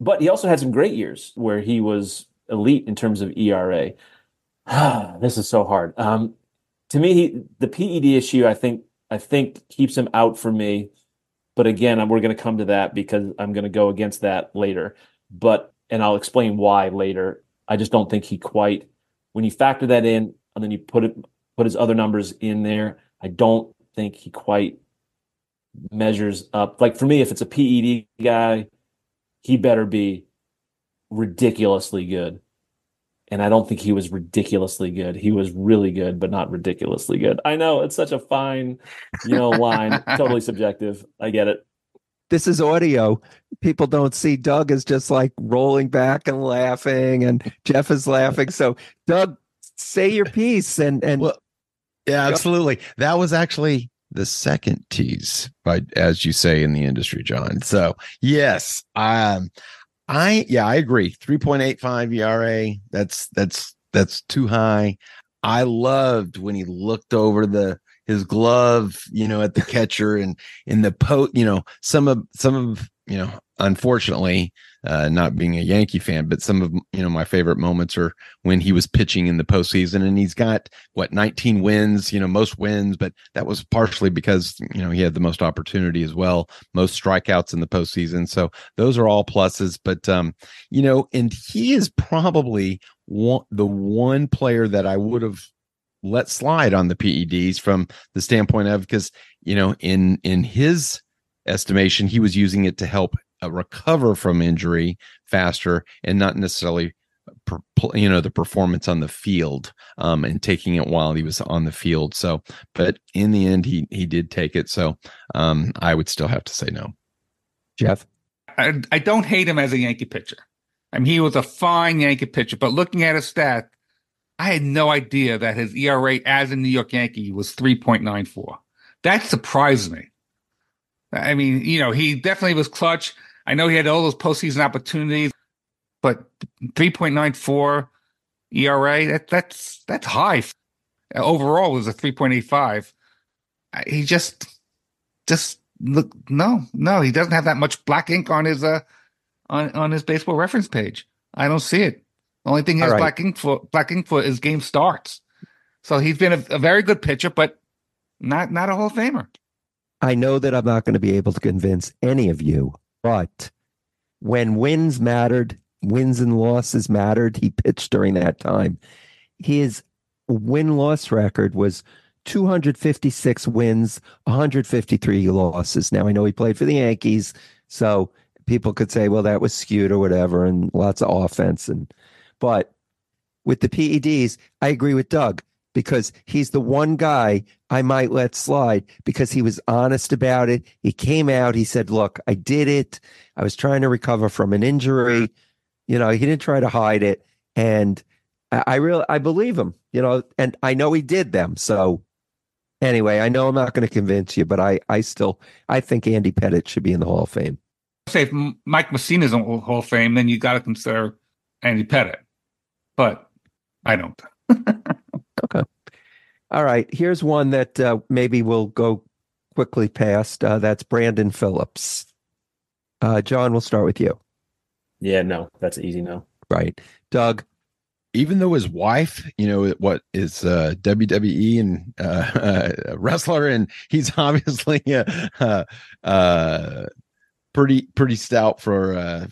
but he also had some great years where he was elite in terms of ERA. this is so hard. Um, to me, he, the PED issue, I think, I think keeps him out for me. But again, we're going to come to that because I'm going to go against that later. But and I'll explain why later. I just don't think he quite when you factor that in and then you put it put his other numbers in there. I don't think he quite measures up. Like for me, if it's a PED guy, he better be ridiculously good. And I don't think he was ridiculously good. He was really good, but not ridiculously good. I know it's such a fine, you know, line. totally subjective. I get it. This is audio. People don't see Doug is just like rolling back and laughing, and Jeff is laughing. So, Doug, say your piece and and well, yeah, absolutely. That was actually the second tease by as you say in the industry john so yes um i yeah i agree. 3.85 era that's that's that's too high. I loved when he looked over the his glove you know at the catcher and in the post you know some of some of you know unfortunately uh, not being a Yankee fan, but some of you know my favorite moments are when he was pitching in the postseason, and he's got what 19 wins, you know, most wins, but that was partially because you know he had the most opportunity as well, most strikeouts in the postseason. So those are all pluses, but um, you know, and he is probably one, the one player that I would have let slide on the PEDs from the standpoint of because you know in in his estimation. He was using it to help uh, recover from injury faster and not necessarily you know the performance on the field um, and taking it while he was on the field. So but in the end he he did take it. So um, i would still have to say no. Jeff? I, I don't hate him as a yankee pitcher. I mean he was a fine yankee pitcher but looking at his stat i had no idea that his era as a new york yankee was 3.94 that surprised me i mean you know he definitely was clutch I know he had all those postseason opportunities, but 3.94 ERA, that, that's that's high. Overall was a 3.85. He just just look no, no, he doesn't have that much black ink on his uh on, on his baseball reference page. I don't see it. The only thing he has right. black ink for black ink for is game starts. So he's been a, a very good pitcher, but not not a Hall of Famer. I know that I'm not going to be able to convince any of you but when wins mattered, wins and losses mattered, he pitched during that time. His win loss record was 256 wins, 153 losses. Now, I know he played for the Yankees, so people could say, well, that was skewed or whatever, and lots of offense. And but with the PEDs, I agree with Doug because he's the one guy I might let slide because he was honest about it. He came out, he said, Look, I did it. I was trying to recover from an injury. You know, he didn't try to hide it. And I, I really I believe him, you know, and I know he did them. So anyway, I know I'm not going to convince you, but I I still I think Andy Pettitte should be in the Hall of Fame. Say if Mike Mussina's in the Hall of Fame, then you got to consider Andy Pettitte. But I don't. Okay. All right. Here's one that uh, maybe we'll go quickly past. Uh, that's Brandon Phillips. Uh, John, we'll start with you. Yeah, no, that's easy. No. Right. Doug. even though his wife, you know, what is uh, WWE and uh, uh, wrestler, and he's obviously uh, uh, pretty pretty stout for uh,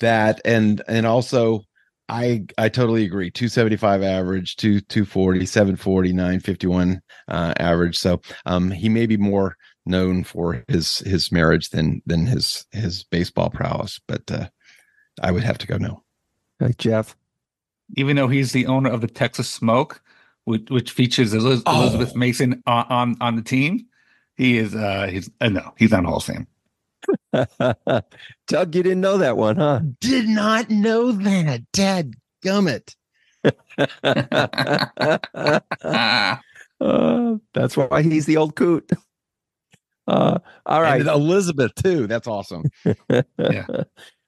that, and and also I I totally agree. 275 average, 2 240, 740, 951 uh, average. So um, he may be more known for his his marriage than than his his baseball prowess, but uh, I would have to go no. Hey, Jeff. Even though he's the owner of the Texas Smoke, which, which features Eliz- Oh. Elizabeth Mason on, on on the team, he is uh he's uh, no he's not Hall of Fame. Doug, you didn't know that one, huh? Did not know that. Dad gummit. Uh, that's why he's the old coot. Uh, all right. And Elizabeth too. That's awesome. Yeah.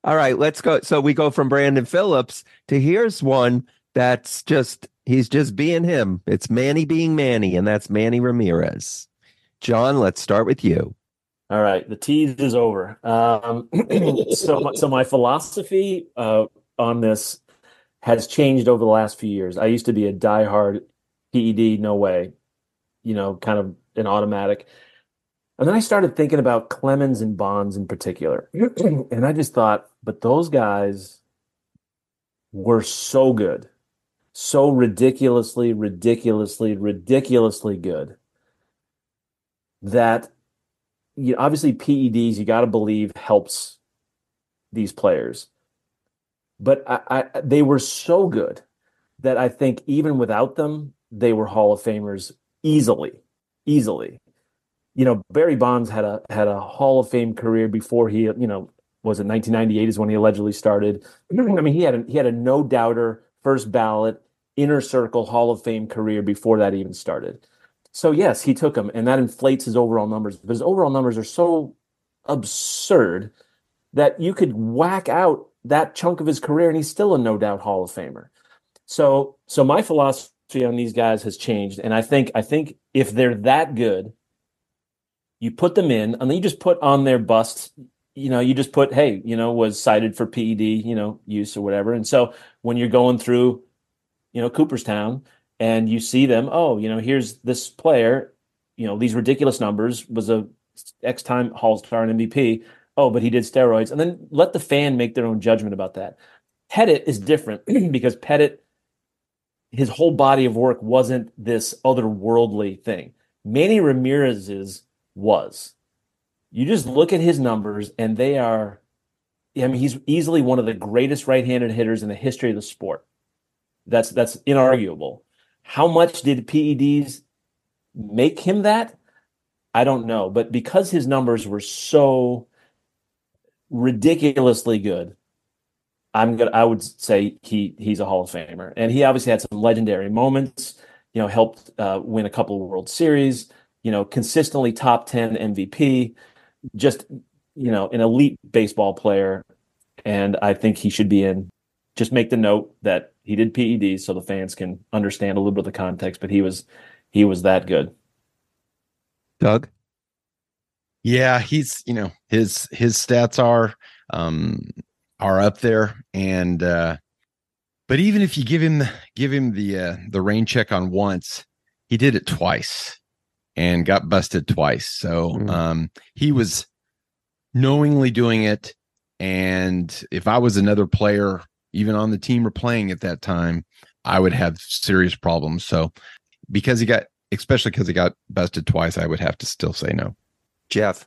All right, let's go. So we go from Brandon Phillips to here's one that's just he's just being him. It's Manny being Manny, and that's Manny Ramirez. John, let's start with you. All right, the tease is over. Um, so, my, so my philosophy uh, on this has changed over the last few years. I used to be a diehard PED, no way, you know, kind of an automatic. And then I started thinking about Clemens and Bonds in particular, and I just thought, but those guys were so good, so ridiculously, ridiculously, ridiculously good that you obviously PEDs you got to believe helps these players, but I, I, they were so good that I think even without them, they were Hall of Famers easily, easily. You know, Barry Bonds had a had a Hall of Fame career before he, you know, was it 1998 is when he allegedly started. Mm-hmm. I mean, he had a, he had a no doubter first ballot inner circle Hall of Fame career before that even started. So yes, he took him, and that inflates his overall numbers. But his overall numbers are so absurd that you could whack out that chunk of his career, and he's still a no doubt Hall of Famer. So, so my philosophy on these guys has changed, and I think I think if they're that good, you put them in, and then you just put on their bust. You know, you just put, hey, you know, was cited for PED, you know, use or whatever. And so when you're going through, you know, Cooperstown, and you see them, oh, you know, here's this player, you know, these ridiculous numbers was a X time Hall Star and MVP. Oh, but he did steroids, and then let the fan make their own judgment about that. Pettitte is different because Pettitte, his whole body of work wasn't this otherworldly thing. Manny Ramirez's was. You just look at his numbers, and they are. I mean, he's easily one of the greatest right-handed hitters in the history of the sport. That's that's inarguable. How much did PEDs make him that? I don't know, but because his numbers were so ridiculously good, I'm gonna I would say he he's a Hall of Famer, and he obviously had some legendary moments. You know, helped uh, win a couple World Series. You know, consistently top ten MVP. Just you know, an elite baseball player, and I think he should be in. Just make the note that he did PEDs so the fans can understand a little bit of the context, but he was he was that good. Doug? Yeah, he's you know his his stats are um are up there, and uh but even if you give him the give him the uh, the rain check on once, he did it twice and got busted twice. So Mm. um he was knowingly doing it, and if I was another player, even on the team or playing at that time, I would have serious problems. So because he got especially because he got busted twice, I would have to still say no. Jeff?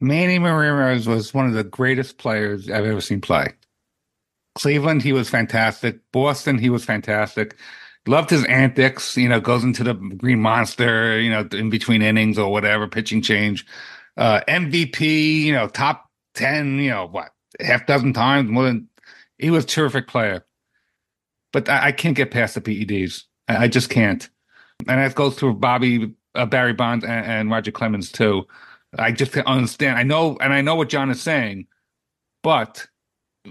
Manny Ramirez was one of the greatest players I've ever seen play. Cleveland, he was fantastic. Boston, he was fantastic. Loved his antics, you know, goes into the green monster, you know, in between innings or whatever, pitching change. Uh, MVP, you know, top 10, you know, what, half dozen times more than he was a terrific player. But I, I can't get past the PEDs. I, I just can't. And that goes to Bobby, uh, Barry Bonds and, and Roger Clemens too. I just can't understand. I know, and I know what John is saying, but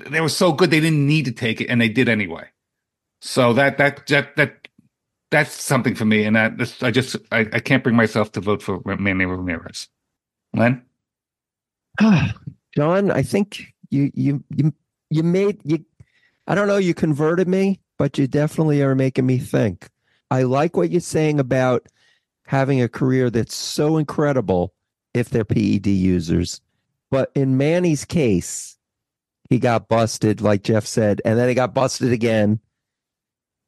they were so good they didn't need to take it, and they did anyway. So that that that that that's something for me, and that I just I, I can't bring myself to vote for Manny Ramirez. Len, John, I think you you you you made you I don't know, you converted me. but you definitely are making me think. I like what you're saying about having a career that's so incredible if they're PED users. But in Manny's case, he got busted, like Jeff said, and then he got busted again.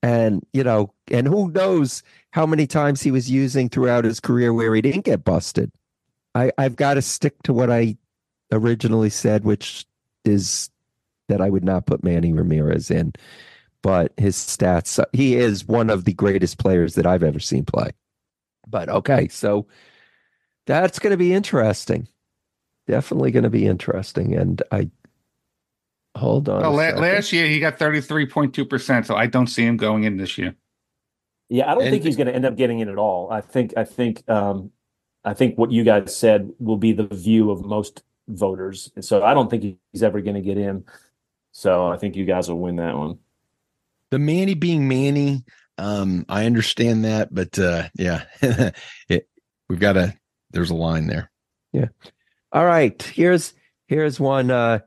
And, you know, and who knows how many times he was using throughout his career where he didn't get busted. I, I've got to stick to what I originally said, which is that I would not put Manny Ramirez in. But his stats, he is one of the greatest players that I've ever seen play. But okay, so that's going to be interesting. Definitely going to be interesting. And I hold on. Well, a la- last year he got 33.2%, so I don't see him going in this year. Yeah, I don't And- think he's going to end up getting in at all. I think I think um, I think what you guys said will be the view of most voters. And So I don't think he's ever going to get in. So I think you guys will win that one. The Manny being Manny, um, I understand that, but uh, yeah, it, we've got a. There's a line there. Yeah. All right, here's here's one uh,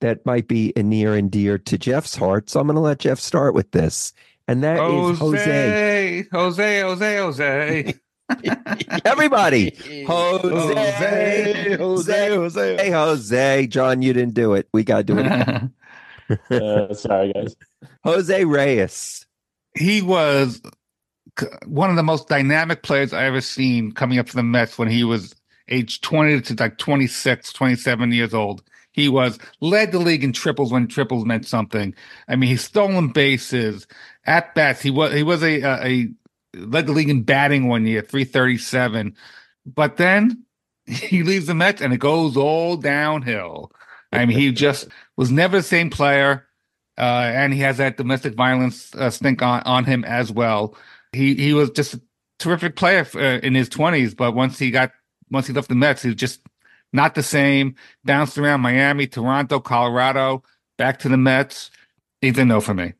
that might be a near and dear to Jeff's heart. So I'm going to let Jeff start with this, and that is Jose. Jose, Jose, Jose, Jose. Everybody, Jose, Jose, Jose. Hey, Jose, John, you didn't do it. We got to do it. again. Uh, sorry, guys. Jose Reyes. he was one of the most dynamic players I ever seen coming up for the Mets when he was age 20 to like 26, 27 years old. He was led the league in triples when triples meant something. I mean, he's stolen bases at bats. He was he was a, a, a led the league in batting one year, 337. But then he leaves the Mets and it goes all downhill. I mean, he just was never the same player. Uh, and he has that domestic violence uh, stink on, on him as well. He he was just a terrific player f- uh, in his twenties, but once he got once he left the Mets, he was just not the same. Bounced around Miami, Toronto, Colorado, back to the Mets. He's a no for me.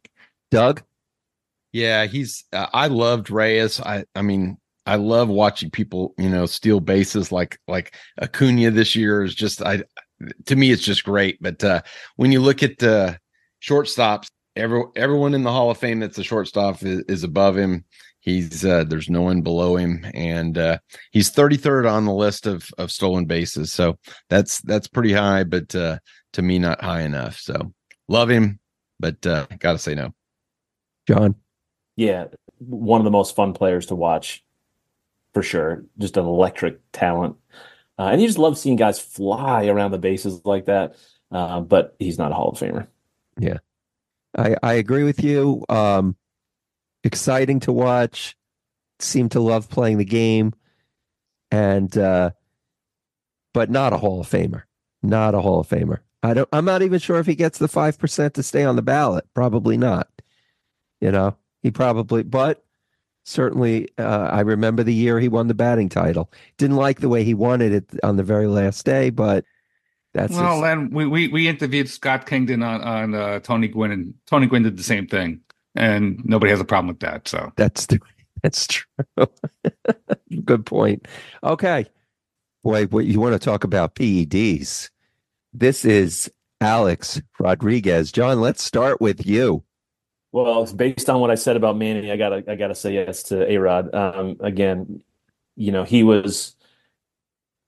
Doug. Yeah, he's. Uh, I loved Reyes. I. I mean, I love watching people, you know, steal bases like like Acuna this year is just. I. To me, it's just great. But uh, when you look at uh, shortstops, every everyone in the Hall of Fame that's a shortstop is, is above him. He's uh, there's no one below him, and uh, he's 33rd on the list of of stolen bases. So that's that's pretty high, but uh, to me, not high enough. So love him, but uh, gotta say no. John. Yeah, one of the most fun players to watch, for sure. Just an electric talent, uh, and you just love seeing guys fly around the bases like that. Uh, but he's not a Hall of Famer. Yeah, I, I agree with you. Um, exciting to watch. Seem to love playing the game, and uh, but not a Hall of Famer. Not a Hall of Famer. I don't. I'm not even sure if he gets the five percent to stay on the ballot. Probably not. You know, he probably, but certainly, uh, I remember the year he won the batting title. Didn't like the way he wanted it on the very last day, but that's well, his- then we, we we interviewed Scott Kingdon on on uh, Tony Gwynn, and Tony Gwynn did the same thing, and nobody has a problem with that. So That's the, that's true. Good point. Okay. Boy, what you want to talk about PEDs. This is Alex Rodriguez. John, let's start with you. Well, based on what I said about Manny. I gotta, I gotta say yes to A Rod. Um, again, you know, he was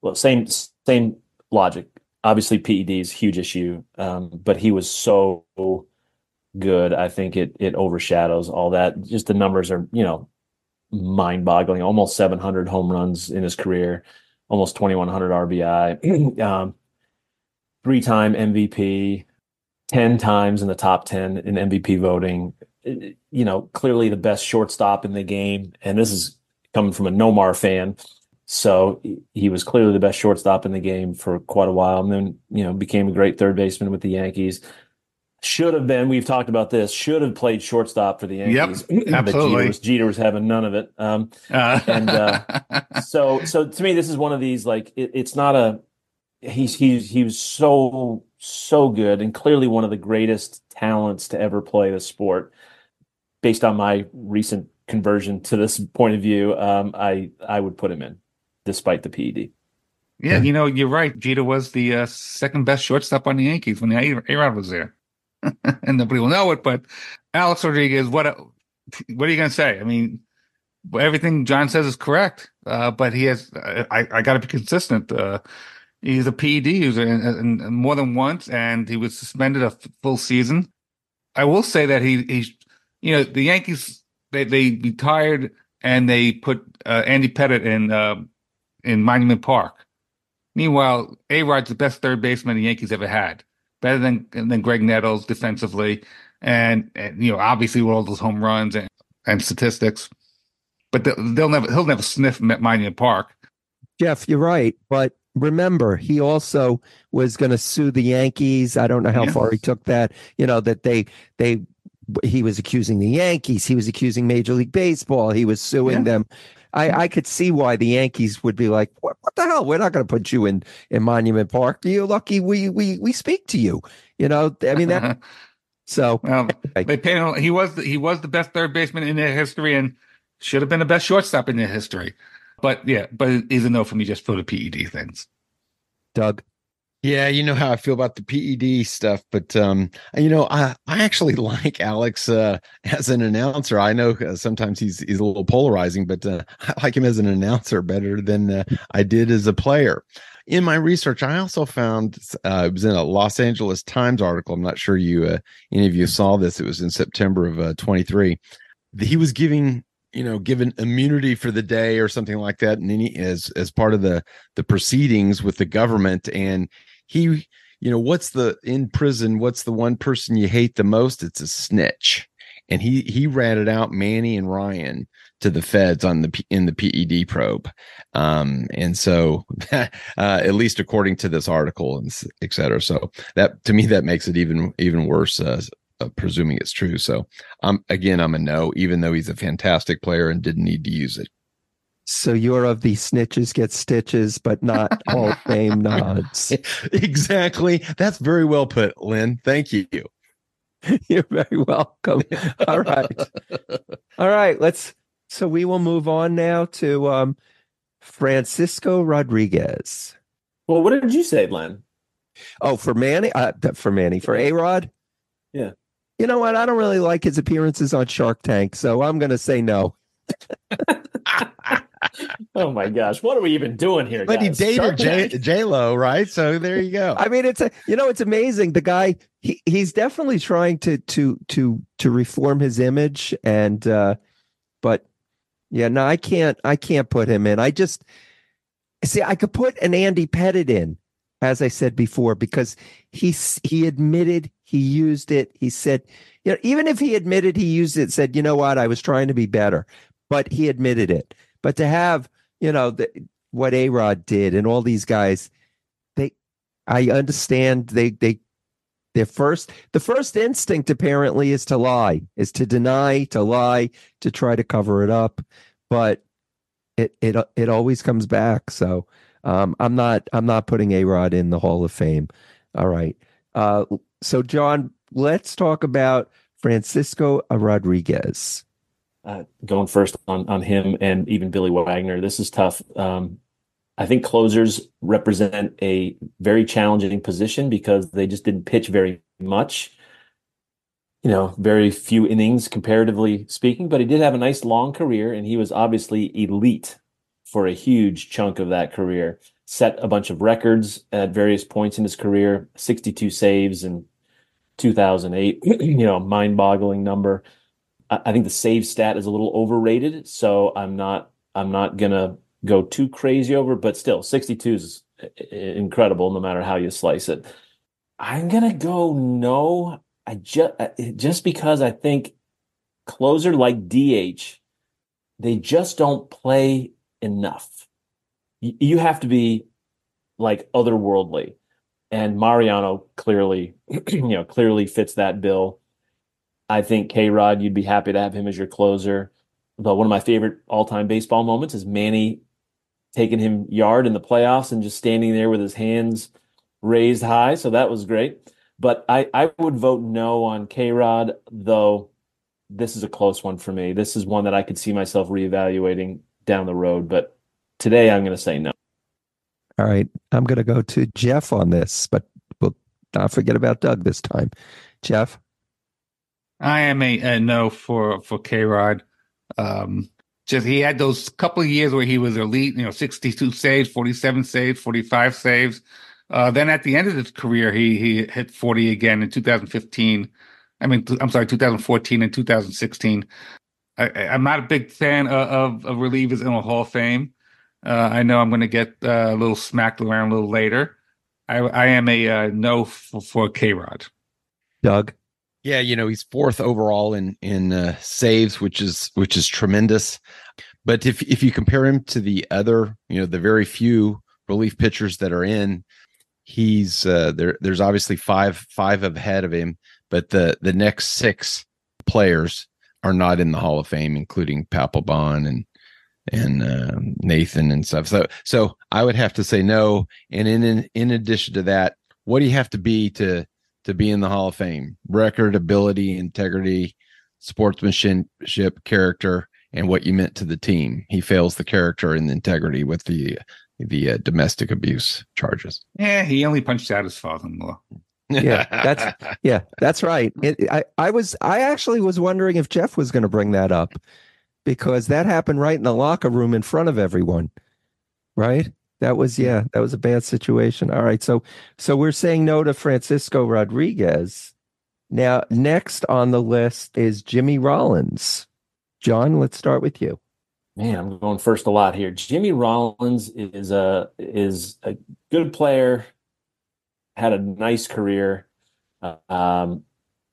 well, same, same logic. Obviously, PED is a huge issue, um, but he was so good. I think it it overshadows all that. Just the numbers are, you know, mind-boggling. Almost 700 home runs in his career, almost 2,100 RBI, um, three-time MVP. 10 times in the top 10 in MVP voting. Uh, You know, clearly the best shortstop in the game. And this is coming from a Nomar fan. So he- was clearly the best shortstop in the game for quite a while. And then, you know, became a great third baseman with the Yankees. Should have been, we've talked about this, should have played shortstop for the Yankees. But Jeter absolutely. was, Jeter was having none of it. Um, uh, And, so so to me this is one of these like it, it's not a he's he's he was so so good and clearly one of the greatest talents to ever play the sport based on my recent conversion to this point of view um i i would put him in despite the ped yeah, you know, you're right. Jeter was the uh, second best shortstop on the Yankees when the A was there, and nobody will know it. But Alex Rodriguez, what what are you going to say? I mean, everything John says is correct, uh, but he has. I, I got to be consistent. Uh, he's a PED user and, more than once, and he was suspended a full season. I will say that he he's you know the Yankees they they retired and they put uh, Andy Pettitte in uh, in Monument Park. Meanwhile, A Rod's the best third baseman the Yankees ever had, better than than Graig Nettles defensively, and, and you know obviously with all those home runs and, and statistics. But they'll never he'll never sniff Monument Park. Jeff, you're right, but remember he also was going to sue the Yankees. I don't know how far he took that. You know that they they he was accusing the Yankees. He was accusing Major League Baseball. He was suing yeah. them. I, I could see why the Yankees would be like, what, what the hell? We're not going to put you in, in Monument Park. You're lucky we we we speak to you. You know, I mean that. so well, they paid. He was he was the best third baseman in their history and should have been the best shortstop in their history. But yeah, but it is a no for me just for the PED things. Doug. Yeah, you know how I feel about the PED stuff, but um, you know, I I actually like Alex uh, as an announcer. I know uh, sometimes he's he's a little polarizing, but uh, I like him as an announcer better than uh, I did as a player. In my research, I also found uh, it was in a Los Angeles Times article. I'm not sure you uh, any of you saw this. It was in September of 23. He was giving you know given immunity for the day or something like that and he as as part of the the proceedings with the government. And he you know what's the in prison what's the one person you hate the most? It's a snitch. And he he ratted out manny and ryan to the feds on the in the ped probe. Um and so uh, at least according to this article and et cetera. So that to me that makes it even even worse uh, uh, presuming it's true. So, I'm um, again, I'm a no, even though he's a fantastic player and didn't need to use it. So you're of the snitches get stitches, but not all Fame nods. exactly. That's very well put, Lynn. Thank you. You're very welcome. All right. All right. Let's. So we will move on now to um, Francisco Rodriguez. Well, what did you say, Len? Oh, for Manny, uh, for Manny, for A Rod. Yeah you know what? I don't really like his appearances on Shark Tank, so I'm going to say no. oh my gosh, what are we even doing here? But guys? he dated J Lo, right? So there you go. I mean, it's a you know, it's amazing. The guy he he's definitely trying to to to to reform his image, and uh but yeah, no, I can't I can't put him in. I just see I could put an Andy Pettitte in, as I said before, because he he admitted he used it. He said, you know, even if he admitted he used it, said, you know what, I was trying to be better, but he admitted it. But to have, you know, the, what A Rod did and all these guys, they, I understand they, they, their first, the first instinct apparently is to lie, is to deny, to lie, to try to cover it up. But it, it, it always comes back. So, um, I'm not, I'm not putting A Rod in the Hall of Fame. All right. Uh, so, John, let's talk about Francisco Rodriguez. Uh, going first on on him and even Billy Wagner. This is tough. Um, I think closers represent a very challenging position because they just didn't pitch very much. You know, very few innings comparatively speaking, but he did have a nice long career and he was obviously elite for a huge chunk of that career set a bunch of records at various points in his career 62 saves in 2008 you know mind-boggling number. I, I think the save stat is a little overrated so i'm not i'm not gonna go too crazy over but still 62 is incredible no matter how you slice it. I'm gonna go no i just just because i think closer like dh they just don't play enough. You have to be like otherworldly and mariano clearly you know clearly fits that bill. I think k rod you'd be happy to have him as your closer. But one of my favorite all-time baseball moments is manny taking him yard in the playoffs and just standing there with his hands raised high. So that was great. But i i would vote no on k rod though this is a close one for me. This is one that i could see myself reevaluating down the road. But Today, I'm going to say no. All right. I'm going to go to Jeff on this, but we'll not forget about Doug this time. Jeff? I am a, a no for for K Rod. Um, just he had those couple of years where he was elite, you know, 62 saves, 47 saves, 45 saves. Uh, then at the end of his career, he he hit 40 again in 2015. I mean, I'm sorry, 2014 and 2016. I, am not a big fan of, of, of, relievers in the Hall of Fame. Uh, I know I'm going to get uh, a little smacked around a little later. I, I am a uh, no for, for K Rod. Doug. Yeah, you know he's fourth overall in in uh, saves, which is which is tremendous. But if if you compare him to the other, you know, the very few relief pitchers that are in, he's uh, there. There's obviously five five ahead of him, but the the next six players are not in the Hall of Fame, including Papelbon and and uh, Nathan and stuff. So so I would have to say no. And in, in in addition to that, what do you have to be to to be in the Hall of Fame? Record, ability, integrity, sportsmanship, character, and what you meant to the team. He fails the character and the integrity with the the uh, domestic abuse charges. Yeah, he only punched out his father-in-law. yeah, that's yeah, that's right. It, I I was I actually was wondering if Jeff was going to bring that up because that happened right in the locker room in front of everyone. Right? That was yeah, that was a bad situation. All right. So so we're saying no to Francisco Rodriguez. Now, next on the list is Jimmy Rollins. John, let's start with you. Man, I'm going first a lot here. Jimmy Rollins is a is a good player, had a nice career, um,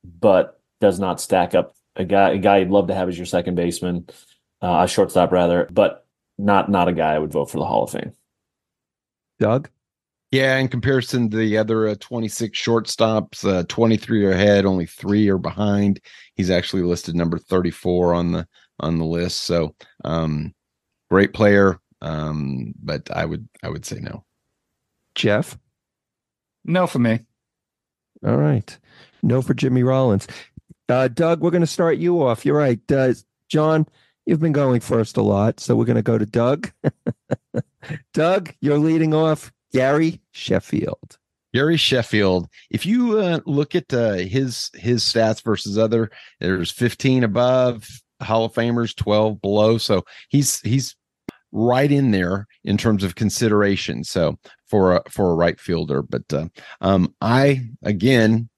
but does not stack up. A guy, a guy you'd love to have as your second baseman, uh, a shortstop rather, but not not a guy I would vote for the Hall of Fame. Doug? Yeah, in comparison to the other uh, 26 shortstops, uh, 23 are ahead, only three are behind. He's actually listed number 34 on the on the list. So, um, great player, um, but I would I would say no. Jeff? No for me. All right. No for Jimmy Rollins. Uh, Doug, we're going to start you off. You're right. Uh, John, you've been going first a lot, so we're going to go to Doug. Doug, you're leading off. Gary Sheffield. Gary Sheffield. If you uh, look at uh, his his stats versus other, there's 15 above Hall of Famers, 12 below. So he's he's right in there in terms of consideration. So for a for a right fielder, but uh, um, I again,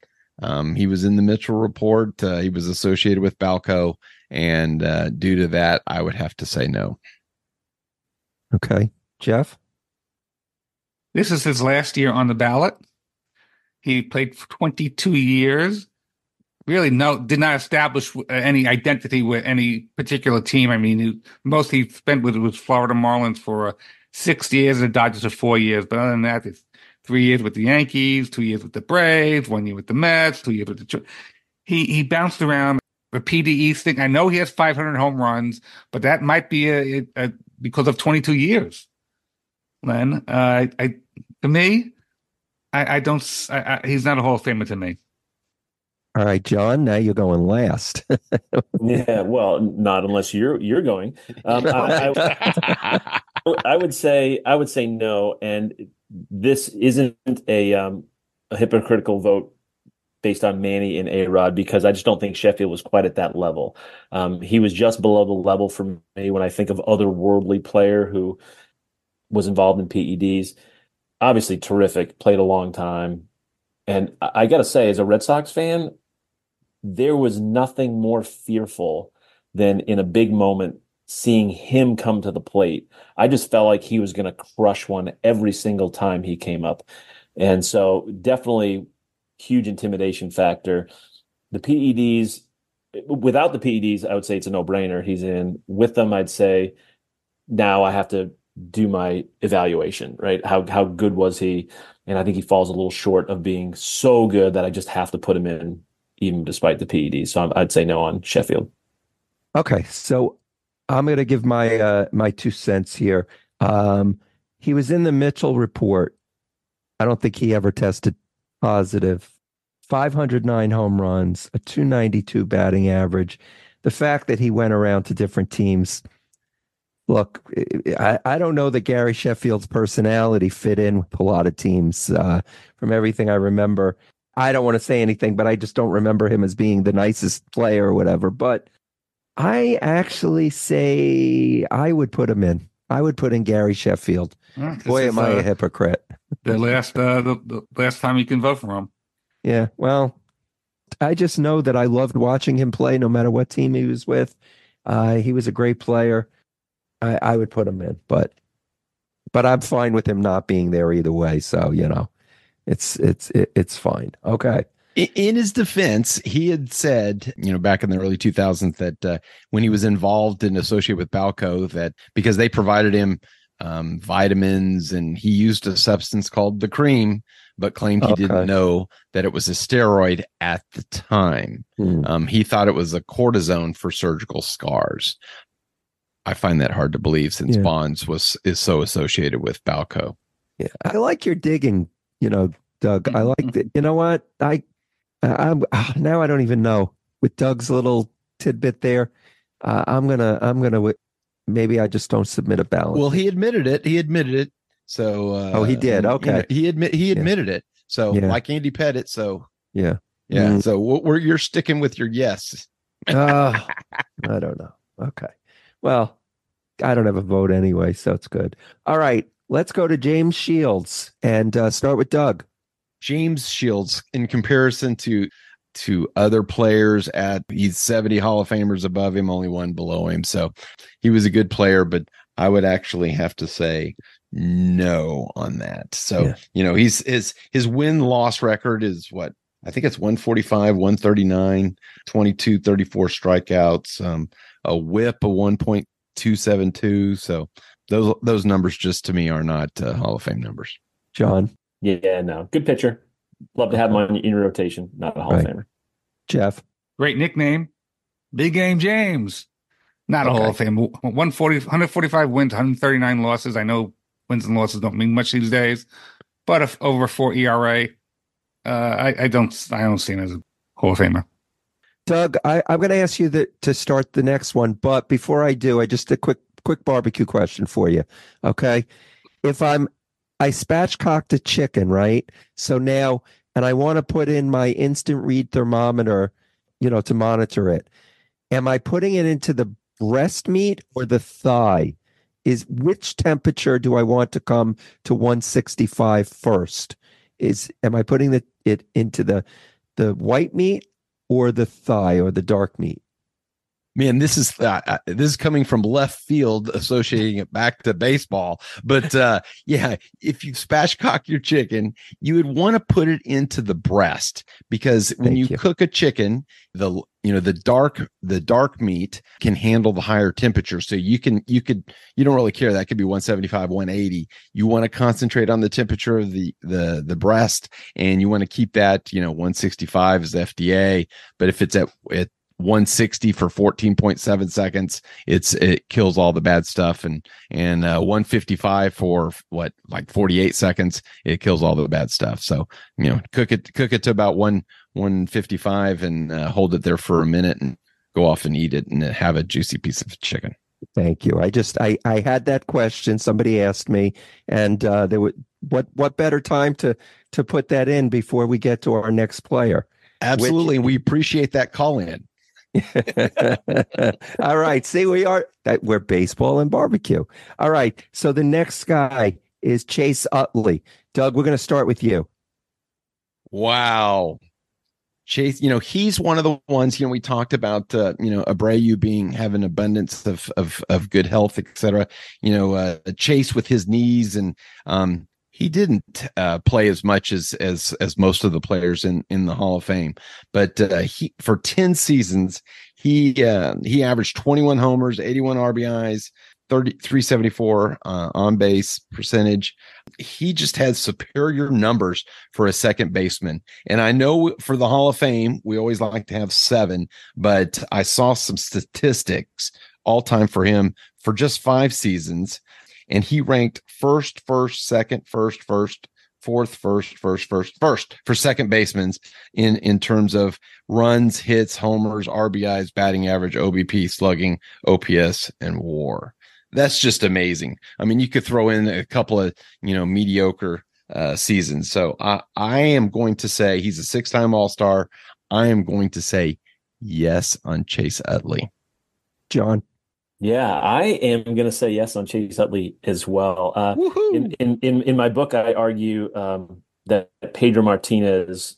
um, he was in the Mitchell report. Uh, he was associated with Balco, and uh, due to that, I would have to say no. Okay, Jeff. This is his last year on the ballot. He played for 22 years. Really, no, did not establish any identity with any particular team. I mean, he, most he spent with was Florida Marlins for uh, six years, and the Dodgers for four years. But other than that, it's three years with the Yankees, two years with the Braves, one year with the Mets, two years with the. He he bounced around the PDE thing. I know he has 500 home runs, but that might be a, a because of 22 years. Len, uh, I to me, I, I don't. I, I, he's not a Hall of Famer to me. All right, John. Now you're going last. yeah, well, not unless you're you're going. Um, I, I, I, would say I would say no, and this isn't a um, a hypocritical vote based on Manny and A Rod because I just don't think Sheffield was quite at that level. Um, he was just below the level for me when I think of other worldly player who was involved in PEDs obviously terrific, played a long time. And I, got to say, as a Red Sox fan, there was nothing more fearful than in a big moment seeing him come to the plate. I just felt like he was going to crush one every single time he came up. And so definitely huge intimidation factor. The PEDs, without the PEDs, I would say it's a no brainer. He's in. With them, I'd say now I have to do my evaluation, right? How how good was he? And I think he falls a little short of being so good that I just have to put him in, even despite the PEDs. So I'd say no on Sheffield. Okay, so I'm going to give my uh, my two cents here. Um, he was in the Mitchell report. I don't think he ever tested positive. 509 home runs, a 292 batting average. The fact that he went around to different teams look, I, I don't know that Gary Sheffield's personality fit in with a lot of teams. Uh, from everything I remember, I don't want to say anything, but I just don't remember him as being the nicest player or whatever. But I actually say I would put him in. I would put in Gary Sheffield. Boy, is, am I uh, a hypocrite. the last uh, the, the last time you can vote for him. Yeah. Well, I just know that I loved watching him play no matter what team he was with. Uh, he was a great player. I, I would put him in, but but I'm fine with him not being there either way. So, you know, it's it's it, it's fine. Okay. I- In his defense, he had said, you know, back in the early 2000s that uh, when he was involved and associated with Balco, that because they provided him um, vitamins and he used a substance called the cream, but claimed he Okay. didn't know that it was a steroid at the time. Hmm. Um, he thought it was a cortisone for surgical scars. I find that hard to believe since Yeah. Bonds was is so associated with Balco. Yeah, I like your digging, you know, Doug. I like that. You know what? I, I'm ah, now I don't even know with Doug's little tidbit there. Uh, I'm gonna, I'm gonna. Maybe I just don't submit a ballot. Well, he admitted it. He admitted it. So uh, Oh, he did? you know, Okay. he admit he admitted it. So Yeah. like Andy Pettitte. So yeah. yeah. Mm. So what we're you're sticking with your yes. Uh, I don't know. Okay. Well, I don't have a vote anyway, so it's good. All right, let's go to James Shields and uh, start with Doug. James Shields, in comparison to to other players at he's 70 Hall of Famers above him, only one below him. So he was a good player, but I would actually have to say no on that. So, Yeah. you know, he's his his win loss record is what I think it's 145, 139, 22, 34 strikeouts, um, a whip of 1.272. So those those numbers just to me are not uh, Hall of Fame numbers. John, Yeah, no, good pitcher. Love to have him on in your rotation. Not a Hall Right. of Famer. Jeff. Great nickname, Big Game James. Not a Okay. Hall of Fame. 140, 145 wins, 139 losses. I know wins and losses don't mean much these days, but if over four ERA, uh, I, I don't I don't see him as a Hall of Famer. Doug, I, I'm going to ask you the, to start the next one, but before I do, I just a quick quick barbecue question for you. Okay, if I'm I spatchcocked a chicken, right? So now, and I want to put in my instant read thermometer, you know, to monitor it. Am I putting it into the breast meat or the thigh? Is which temperature do I want to come to 165 first? Is am I putting the, it into the the white meat or the thigh or the dark meat? Man, this is uh, uh, this is coming from left field, associating it back to baseball. But uh, yeah, if you spatchcock your chicken, you would want to put it into the breast because when you, you. cook a chicken, the you know the dark the dark meat can handle the higher temperature. So you can you could you don't really care that could be 175, 180. You want to concentrate on the temperature of the the the breast, and you want to keep that you know 165 is FDA. But if it's at at 160 for 14.7 seconds it's it kills all the bad stuff and and uh 155 for what like 48 seconds it kills all the bad stuff so you know cook it cook it to about 1 155 and uh, hold it there for a minute and go off and eat it and have a juicy piece of chicken Thank you. I just I I had that question. Somebody asked me, and uh, there would what what better time to to put that in before we get to our next player. absolutely and we appreciate that call in All right. See, we are that we're baseball and barbecue. All right. So the next guy is Chase Utley. Doug, we're going to start with you. Wow. Chase, you know, he's one of the ones, you know, we talked about, uh, you know, Abreu being, having abundance of, of, of good health, et cetera. You know, uh, Chase with his knees and, um, he didn't uh, play as much as as as most of the players in in the Hall of Fame, but uh, he for ten seasons he uh, he averaged twenty one homers, eighty one RBIs, 30, 374 uh, on base percentage. He just had superior numbers for a second baseman. And I know for the Hall of Fame, we always like to have seven, but I saw some statistics all time for him for just five seasons. And he ranked first, first, second, first, first, fourth, first, first, first, first for second basemen in in terms of runs, hits, homers, RBIs, batting average, OBP, slugging, OPS, and WAR. That's just amazing. I mean, you could throw in a couple of you know mediocre uh, seasons. So I, I am going to say he's a six time All Star. I am going to say yes on Chase Utley. John. Yeah, I am going to say yes on Chase Utley as well. Uh, in, in, in in my book, I argue um, that Pedro Martinez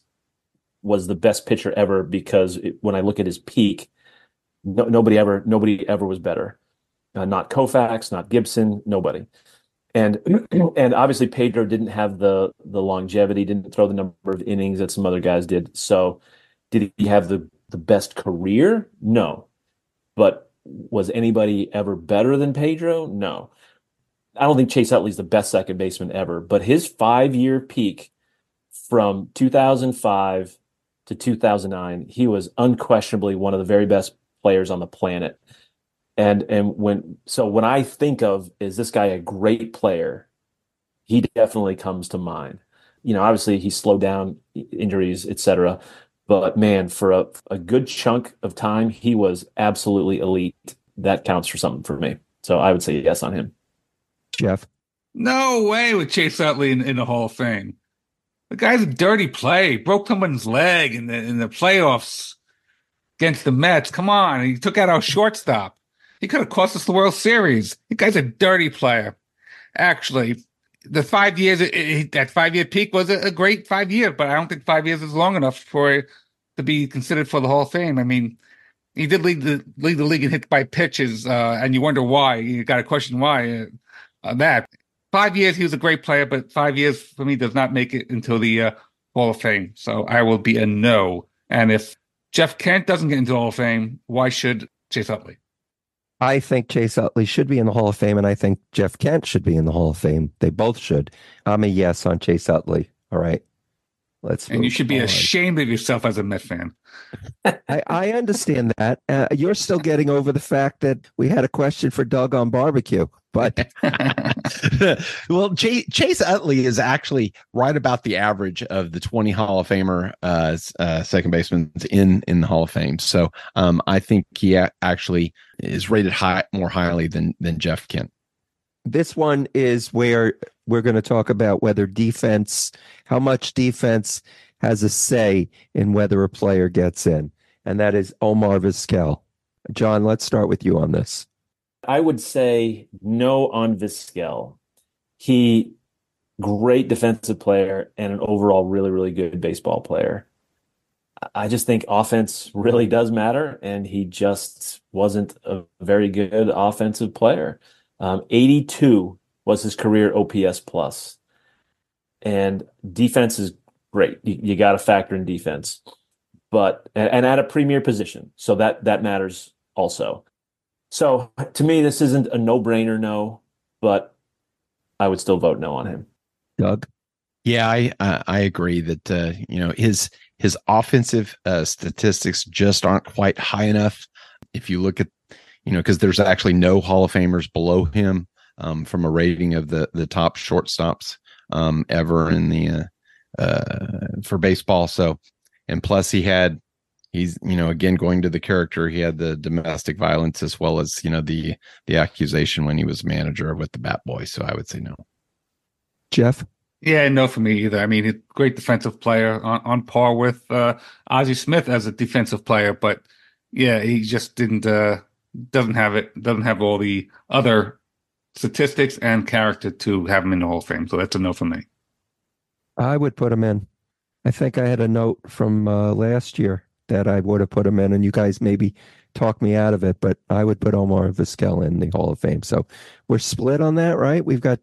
was the best pitcher ever because it, when I look at his peak, no, nobody ever nobody ever was better. Uh, not Koufax, not Gibson, nobody. And and obviously Pedro didn't have the the longevity, didn't throw the number of innings that some other guys did. So did he have the the best career? No. But was anybody ever better than Pedro? No. I don't think Chase Utley's the best second baseman ever, but his five year peak from 2005 to 2009, he was unquestionably one of the very best players on the planet. And and when so when I think of is this guy a great player, he definitely comes to mind. You know, obviously he slowed down injuries, etc. But man, for a, a good chunk of time, he was absolutely elite. That counts for something for me. So I would say yes on him. Jeff. No way with Chase Utley in, in the Hall of Fame. The guy's a dirty play. Broke someone's leg in the in the playoffs against the Mets. Come on, he took out our shortstop. He could have cost us the World Series. The guy's a dirty player. Actually, the five years it, that five year peak was a, a, great five year, but I don't think five years is long enough for to be considered for the Hall of Fame. I mean, he did lead the lead the league in hit by pitches, uh, and you wonder why. You got to question why uh, that. Five years, he was a great player, but five years for me does not make it into the uh, Hall of Fame. So I will be a no. And if Jeff Kent doesn't get into the Hall of Fame, why should Chase Utley? I think Chase Utley should be in the Hall of Fame, and I think Jeff Kent should be in the Hall of Fame. They both should. I'm a yes on Chase Utley. All right. Let's and you should be ashamed of yourself as a Met fan. I, I, understand that. Uh, you're still getting over the fact that we had a question for Doug on barbecue. But well, Chase, Chase Utley is actually right about the average of the 20 Hall of Famer uh, uh, second basemen in in the Hall of Fame. So um, I think he actually is rated high more highly than than Jeff Kent. This one is where we're going to talk about whether defense, how much defense has a say in whether a player gets in, and that is Omar Vizquel. John, let's start with you on this. I would say no on Vizquel. He great defensive player and an overall really really good baseball player. I just think offense really does matter, and he just wasn't a very good offensive player. Um, 82 was his career OPS plus, and defense is great. You, you got to factor in defense, but and at a premier position, so that that matters also. So to me, this isn't a no brainer, no, but I would still vote no on him. Doug? Yeah, I uh, I agree that uh, you know his his offensive uh, statistics just aren't quite high enough. If you look at you know because there's actually no Hall of Famers below him um, from a rating of the the top shortstops um, ever in the uh, uh, for baseball. So and plus he had he's you know again going to the character he had the domestic violence as well as you know the the accusation when he was manager with the bat boy so i would say no. Jeff? Yeah no for me either. I mean great defensive player on, on par with uh ozzie smith as a defensive player but yeah he just didn't uh doesn't have it doesn't have all the other statistics and character to have him in the hall of fame so that's a no for me. I would put him in. I think i had a note from uh, last year that I would have put him in, and you guys maybe talk me out of it, but I would put Omar Vizquel in the Hall of Fame. So we're split on that, right? We've got.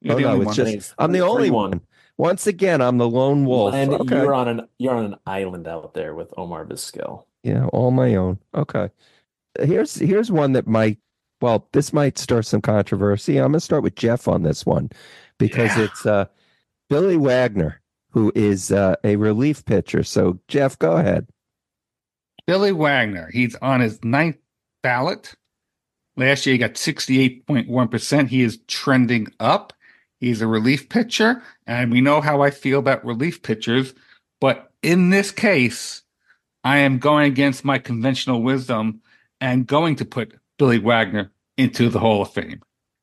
You're oh no, it's one. just I'm the only one. Once again, I'm the lone wolf. And okay. you're on an you're on an island out there with Omar Vizquel. Yeah, all my own. Okay. Here's here's one that might well, this might start some controversy. I'm gonna start with Jeff on this one because yeah. it's uh Billy Wagner, who is uh, a relief pitcher. So Jeff, go ahead. Billy Wagner, he's on his ninth ballot. Last year, he got 68.1%. He is trending up. He's a relief pitcher, and we know how I feel about relief pitchers. But in this case, I am going against my conventional wisdom and going to put Billy Wagner into the Hall of Fame.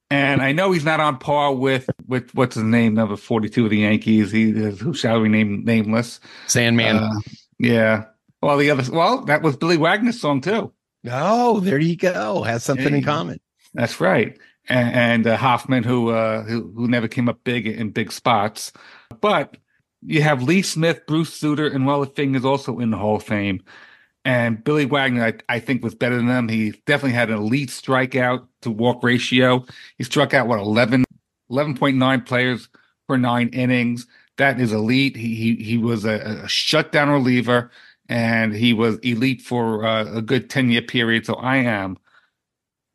And I know he's not on par with with what's his name, number forty two of the Yankees. He is who shall we name nameless. Sandman. Uh, yeah. Well, the other well, that was Billy Wagner's song too. oh, there you go. Has something in common. That's right. And, and uh, Hoffman, who, uh, who who never came up big in big spots, but you have Lee Smith, Bruce Sutter, and Wally is also in the Hall of Fame. And Billy Wagner, I, I think, was better than them. He definitely had an elite strikeout to walk ratio. He struck out what 11, 11.9 players per nine innings. That is elite. He he, he was a, a shutdown reliever, and he was elite for uh, a good ten year period. So I am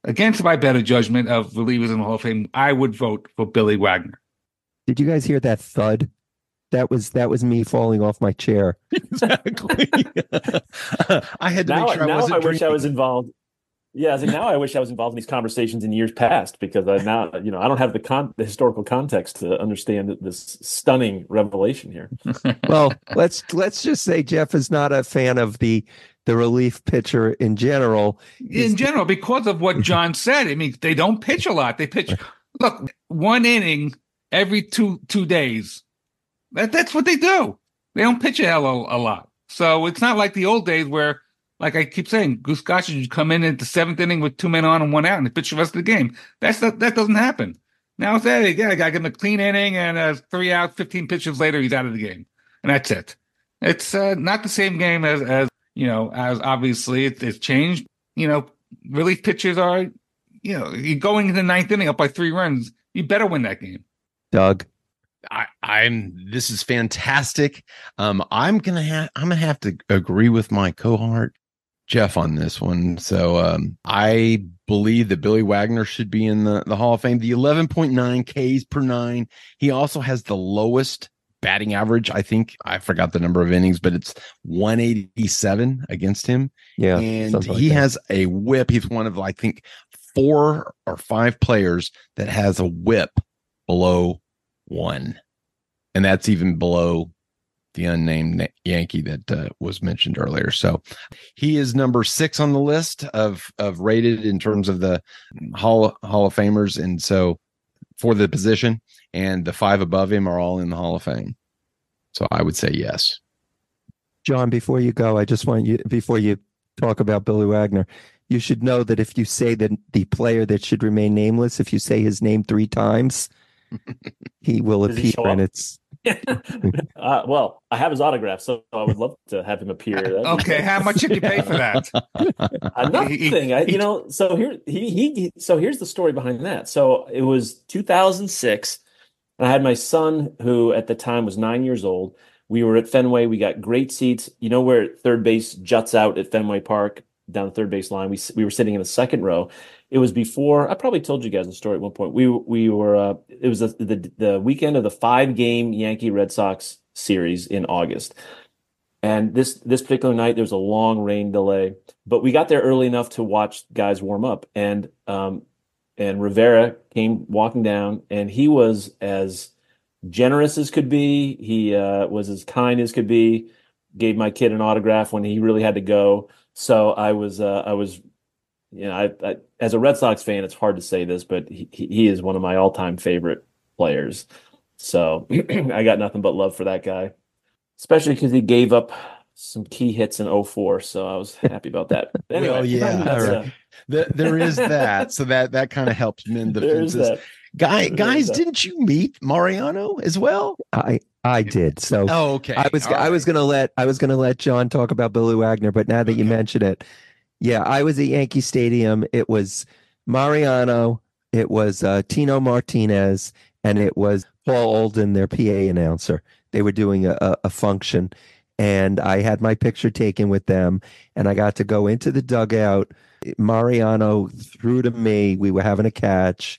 against my better judgment of relievers in the Hall of Fame, I would vote for Billy Wagner. Did you guys hear that thud? That was that was me falling off my chair. exactly. I had to now, make sure I now wasn't I wish I was involved. Yeah, I think now I wish I was involved in these conversations in years past because I now you know I don't have the con the historical context to understand this stunning revelation here. Well, let's let's just say Jeff is not a fan of the the relief pitcher in general. In general, because of what John said, I mean, they don't pitch a lot. They pitch, look, one inning every two two days. That that's what they do. They don't pitch a hell of a lot. So it's not like the old days where, like I keep saying, Goose Gossage would come in at the seventh inning with two men on and one out, and they pitch the rest of the game. That's not, that doesn't happen. Now it's that yeah, I got him a clean inning and uh, three out, fifteen pitches later, he's out of the game, and that's it. It's uh, not the same game as as you know, as obviously it, it's changed. You know, relief pitchers are, you know, you're going into the ninth inning up by three runs. You better win that game. Doug, I, I'm this is fantastic. Um, I'm gonna have I'm gonna have to agree with my cohort Jeff on this one. So um, I believe that Billy Wagner should be in the, the Hall of Fame. The 11.9 Ks per nine. He also has the lowest batting average. I think I forgot the number of innings, but it's 187 against him. yeah, and like he that. has a whip. He's one of I think four or five players that has a whip below one, and that's even below the unnamed Yankee that uh, was mentioned earlier. So he is number six on the list of of rated in terms of the Hall Hall of Famers, and so for the position, and the five above him are all in the Hall of Fame. So I would say yes. John, before you go, I just want you before you talk about Billy Wagner, you should know that if you say that the player that should remain nameless, if you say his name three times, he will Does he appear, show and it's uh, well, I have his autograph, so I would love to have him appear. Okay, how much did you pay for that? Nothing. I, you know, so here he, he so here's the story behind that. So it was 2006, and I had my son who at the time was nine years old. We were at Fenway. We got great seats. You know where third base juts out at Fenway Park down the third base line. We we were sitting in the second row. It was before I probably told you guys the story at one point. We we were uh, it was the, the the weekend of the five game Yankee Red Sox series in August. And this this particular night, there was a long rain delay, but we got there early enough to watch guys warm up. And um, and Rivera came walking down, and he was as generous as could be. He uh, was as kind as could be. Gave my kid an autograph when he really had to go. So I was uh, I was, you know, I, I as a Red Sox fan, it's hard to say this, but he he is one of my all time favorite players. So I got nothing but love for that guy especially because he gave up some key hits in 04 so i was happy about that anyway Well, yeah, that's, all right. The, there is that, so that that kind of helps mend the there's fences. Guy, There's guys, that. didn't you meet Mariano as well? I I did. So Oh, okay. I was All I was gonna let I was gonna let John talk about Billy Wagner, but now that you Okay. mention it, yeah, I was at Yankee Stadium. It was Mariano, it was uh, Tino Martinez, and it was Paul Olden, their PA announcer. They were doing a, a, a function, and I had my picture taken with them, and I got to go into the dugout. Mariano threw to me. We were having a catch.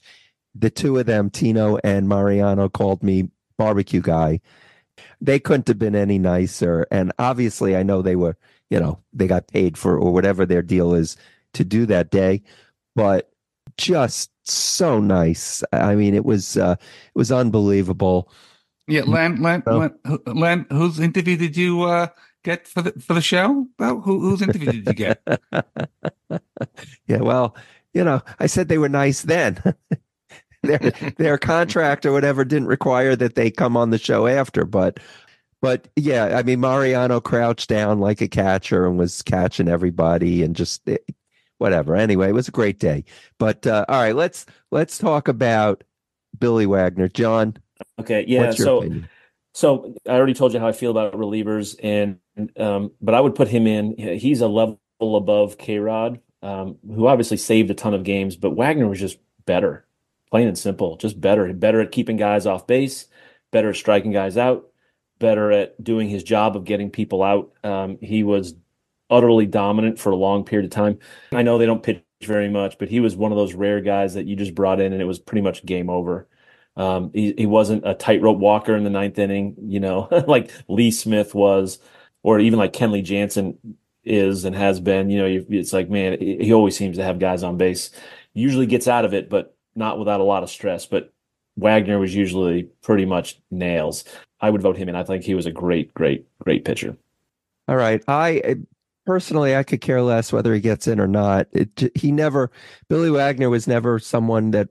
The two of them, Tino and Mariano, called me barbecue guy they couldn't have been any nicer. And obviously, I know they were, you know, they got paid for or whatever their deal is to do that day, but just so nice. I mean, it was uh, it was unbelievable. Yeah, Len, Len, Oh. Len, Len, whose interview did you uh, get for the for the show? Well, who, whose interview did you get? yeah, well, you know, I said they were nice then. their their contract or whatever didn't require that they come on the show after. But but yeah, I mean Mariano crouched down like a catcher and was catching everybody and just eh, whatever. Anyway, it was a great day. But uh, all right, let's let's talk about Billy Wagner. John, Okay, yeah. So opinion? So I already told you how I feel about relievers, and um, but I would put him in. He's a level above K Rod, um, who obviously saved a ton of games, but Wagner was just better, plain and simple, just better. Better at keeping guys off base, better at striking guys out, better at doing his job of getting people out. Um, he was utterly dominant for a long period of time. I know they don't pitch very much, but he was one of those rare guys that you just brought in and it was pretty much game over. Um, he, he wasn't a tightrope walker in the ninth inning, you know, like Lee Smith was, or even like Kenley Jansen is and has been. You know, you, it's like, man, he he always seems to have guys on base. Usually gets out of it, but not without a lot of stress. But Wagner was usually pretty much nails. I would vote him in. I think he was a great, great, great pitcher. All right. I personally, I could care less whether he gets in or not. It, he never, Billy Wagner was never someone that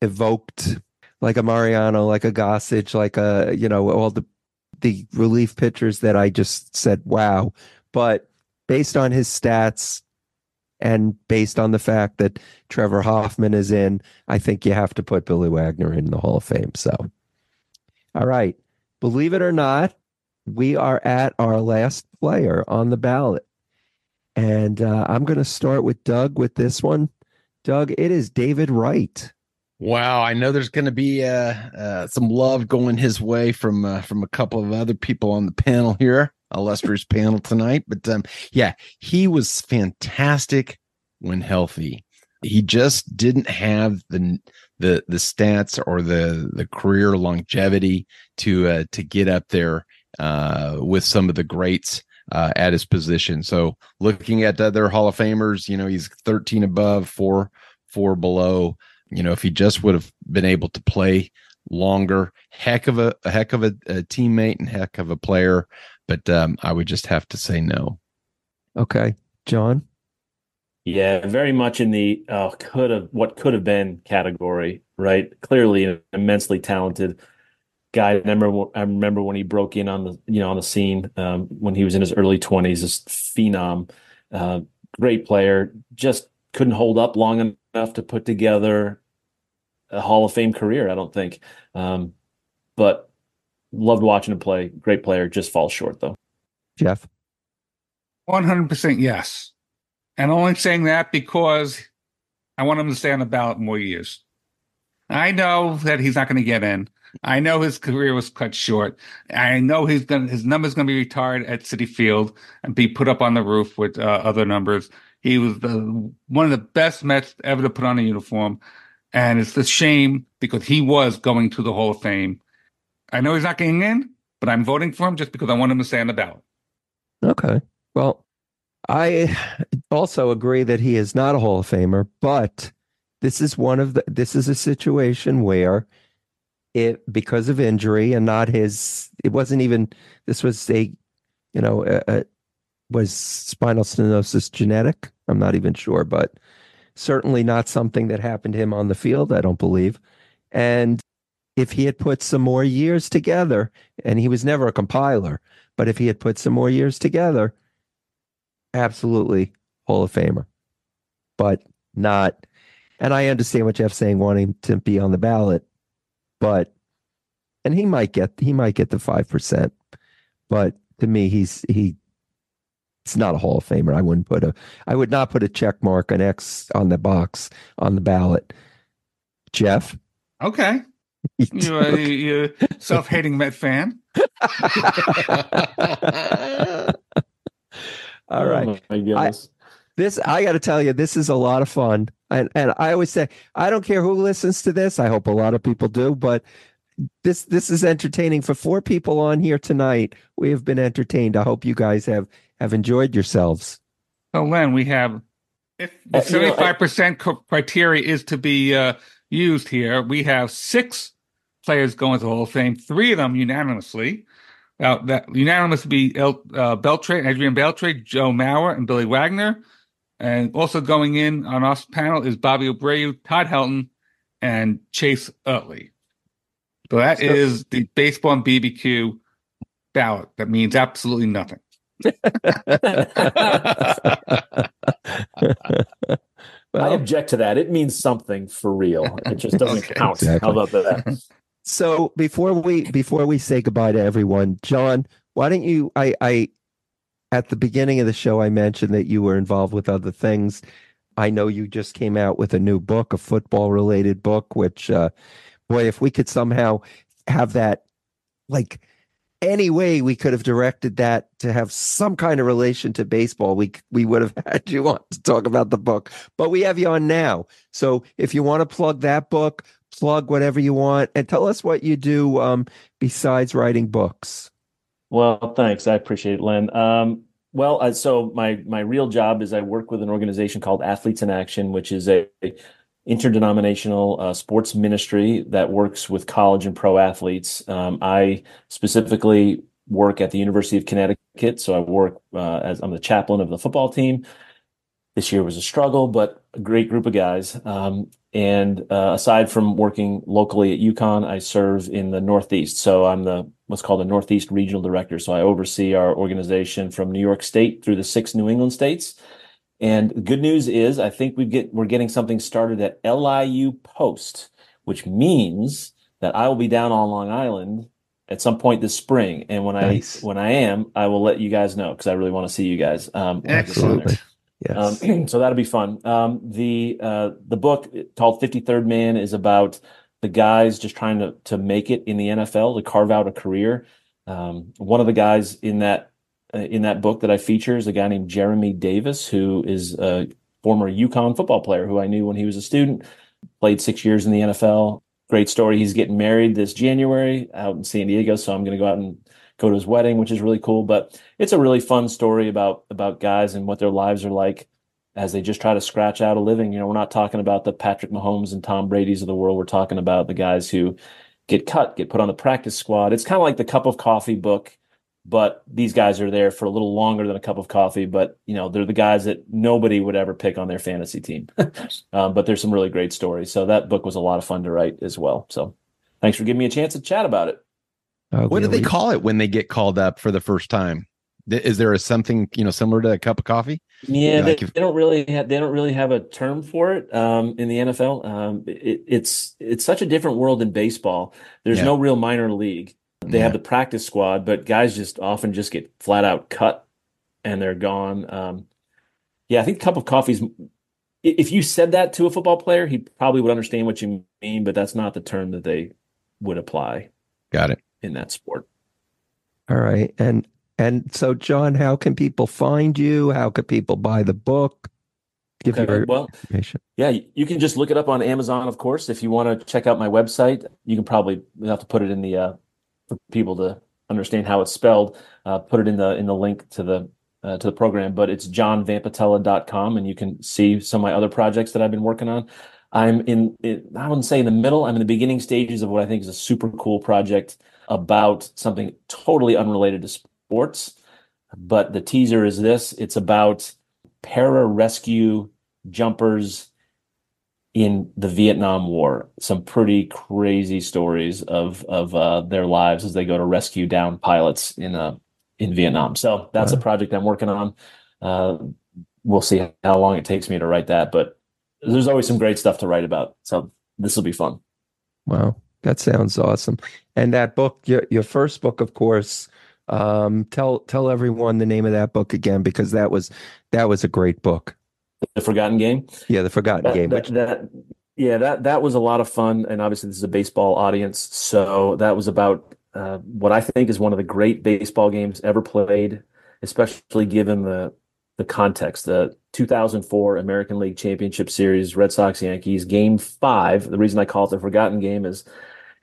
evoked like a Mariano, like a Gossage, like a, you know, all the, the relief pitchers that I just said, wow. But based on his stats and based on the fact that Trevor Hoffman is in, I think you have to put Billy Wagner in the Hall of Fame. So, all right. Believe it or not, we are at our last player on the ballot. And uh, I'm going to start with Doug with this one. Doug, it is David Wright. Wow, I know there's going to be uh, uh, some love going his way from uh, from a couple of other people on the panel here, illustrious panel tonight. But um, yeah, he was fantastic when healthy. He just didn't have the the the stats or the the career longevity to uh, to get up there uh, with some of the greats uh, at his position. So looking at other Hall of Famers, you know, he's 13 above, four four below you know if he just would have been able to play longer heck of a, a heck of a, a teammate and heck of a player but um, i would just have to say no Okay. John? Yeah, very much in the uh, could have what could have been category, right? Clearly an immensely talented guy. I remember I remember when he broke in on the you know on the scene um, when he was in his early twenties. This phenom, uh, great player, just couldn't hold up long enough to put together a Hall of Fame career. I don't think, um, but loved watching him play. Great player, just falls short though. Jeff? 100% yes. And only saying that because I want him to stay on the ballot more years. I know that he's not going to get in. I know his career was cut short. I know he's going his number's going to be retired at Citi Field and be put up on the roof with uh, other numbers. He was the one of the best Mets ever to put on a uniform, and it's a shame because he was going to the Hall of Fame. I know he's not getting in, but I'm voting for him just because I want him to stay on the ballot. Okay. Well, I also agree that he is not a Hall of Famer, but this is one of the this is a situation where it because of injury and not his it wasn't even this was a you know a, a, was spinal stenosis genetic? I'm not even sure but certainly not something that happened to him on the field i don't believe. And if he had put some more years together and he was never a compiler but if he had put some more years together absolutely hall of famer. But not and i understand what jeff's saying wanting to be on the ballot but and he might get he might get the five percent. But to me he's he it's not a hall of famer. I wouldn't put a i would not put a check mark an x on the box on the ballot. Jeff? Okay. You, uh, you, self-hating Met fan. all right Oh my goodness. this i got to tell you this is a lot of fun and and i always say i don't care who listens to this i hope a lot of people do but this this is entertaining for four people on here tonight we have been entertained i hope you guys have have enjoyed yourselves So, Len, we have if the Uh, you know, I- seventy-five percent criteria is to be uh, used here, we have six players going to the Hall of Fame. Three of them unanimously. Now that unanimous would be El, uh, Beltre, Adrian Beltre, Joe Mauer, and Billy Wagner. And also going in on our panel is Bobby Abreu, Todd Helton, and Chase Utley. So that is the baseball and BBQ ballot. That means absolutely nothing. I object to that. It means something for real. It just doesn't Okay, count. exactly. How about that? so before we before we say goodbye to everyone, John, why don't you? I I at the beginning of the show I mentioned that you were involved with other things. I know you just came out with a new book, a football related book. Which, uh, boy, if we could somehow have that, like any way we could have directed that to have some kind of relation to baseball, we we would have had you on to talk about the book. But we have you on now. So if you want to plug that book, plug whatever you want, and tell us what you do um, besides writing books. Well, thanks. I appreciate it, Len. Um, well, uh, so my my real job is I work with an organization called Athletes in Action, which is a interdenominational uh, sports ministry that works with college and pro athletes. Um, I specifically work at the University of Connecticut, so I work uh, as I'm the chaplain of the football team. This year was a struggle, but a great group of guys. Um, and uh, aside from working locally at UConn, I serve in the Northeast. So I'm the what's called the Northeast Regional Director. So I oversee our organization from New York State through the six New England states. And the good news is, I think we get we're getting something started at LIU Post, which means that I will be down on Long Island at some point this spring. And when Nice. I when I am, I will let you guys know because I really want to see you guys. Um, Yes. Um, so that'll be fun. Um, the uh, the book called Fifty Third Man is about the guys just trying to to make it in the NFL to carve out a career. Um, one of the guys in that uh, in that book that I feature is a guy named Jeremy Davis, who is a former UConn football player who I knew when he was a student. Played six years in the NFL. Great story. He's getting married this January out in San Diego, so I'm going to go out and go to his wedding, which is really cool. But it's a really fun story about about guys and what their lives are like as they just try to scratch out a living. You know, we're not talking about the Patrick Mahomes and Tom Brady's of the world. We're talking about the guys who get cut, get put on the practice squad. It's kind of like the cup of coffee book, but these guys are there for a little longer than a cup of coffee. But you know, they're the guys that nobody would ever pick on their fantasy team. um, but there's some really great stories. So that book was a lot of fun to write as well. So thanks for giving me a chance to chat about it. Uh, What do they call it when they get called up for the first time? Is there a something you know similar to a cup of coffee? Yeah, they, like if- they don't really have they don't really have a term for it um, in the NFL. Um, it, it's it's such a different world in baseball. There's Yeah. no real minor league. They have the practice squad, but guys just often just get flat out cut and they're gone. Um, yeah, I think cup of coffee's. i- If you said that to a football player, he probably would understand what you mean, but that's not the term that they would apply Got it. In that sport. All right. And and so John, how can people find you? How can people buy the book? Give Okay, your well, information. Yeah, you can just look it up on Amazon, of course. If you want to check out my website, you can probably have to put it in the uh, for people to understand how it's spelled. Uh, put it in the in the link to the uh, to the program, but it's johnvampatella.com, and you can see some of my other projects that I've been working on. I'm in, it, I wouldn't say in the middle. I'm in the beginning stages of what I think is a super cool project about something totally unrelated to sports. But the teaser is this: it's about para rescue jumpers in the Vietnam War. Some pretty crazy stories of of uh, their lives as they go to rescue down pilots in uh, in Vietnam. So that's a project I'm working on. Uh, we'll see how long it takes me to write that, but there's always some great stuff to write about. So this will be fun. Wow, that sounds awesome. And that book, your your first book, of course. Um, tell tell everyone the name of that book again because that was that was a great book. The Forgotten Game. Yeah, the Forgotten That- Game. that- Which, that- yeah, that that was a lot of fun, and obviously this is a baseball audience, so that was about uh, what I think is one of the great baseball games ever played, especially given the the context. The 2004 American League Championship Series, Red Sox Yankees, Game Five. The reason I call it the Forgotten Game is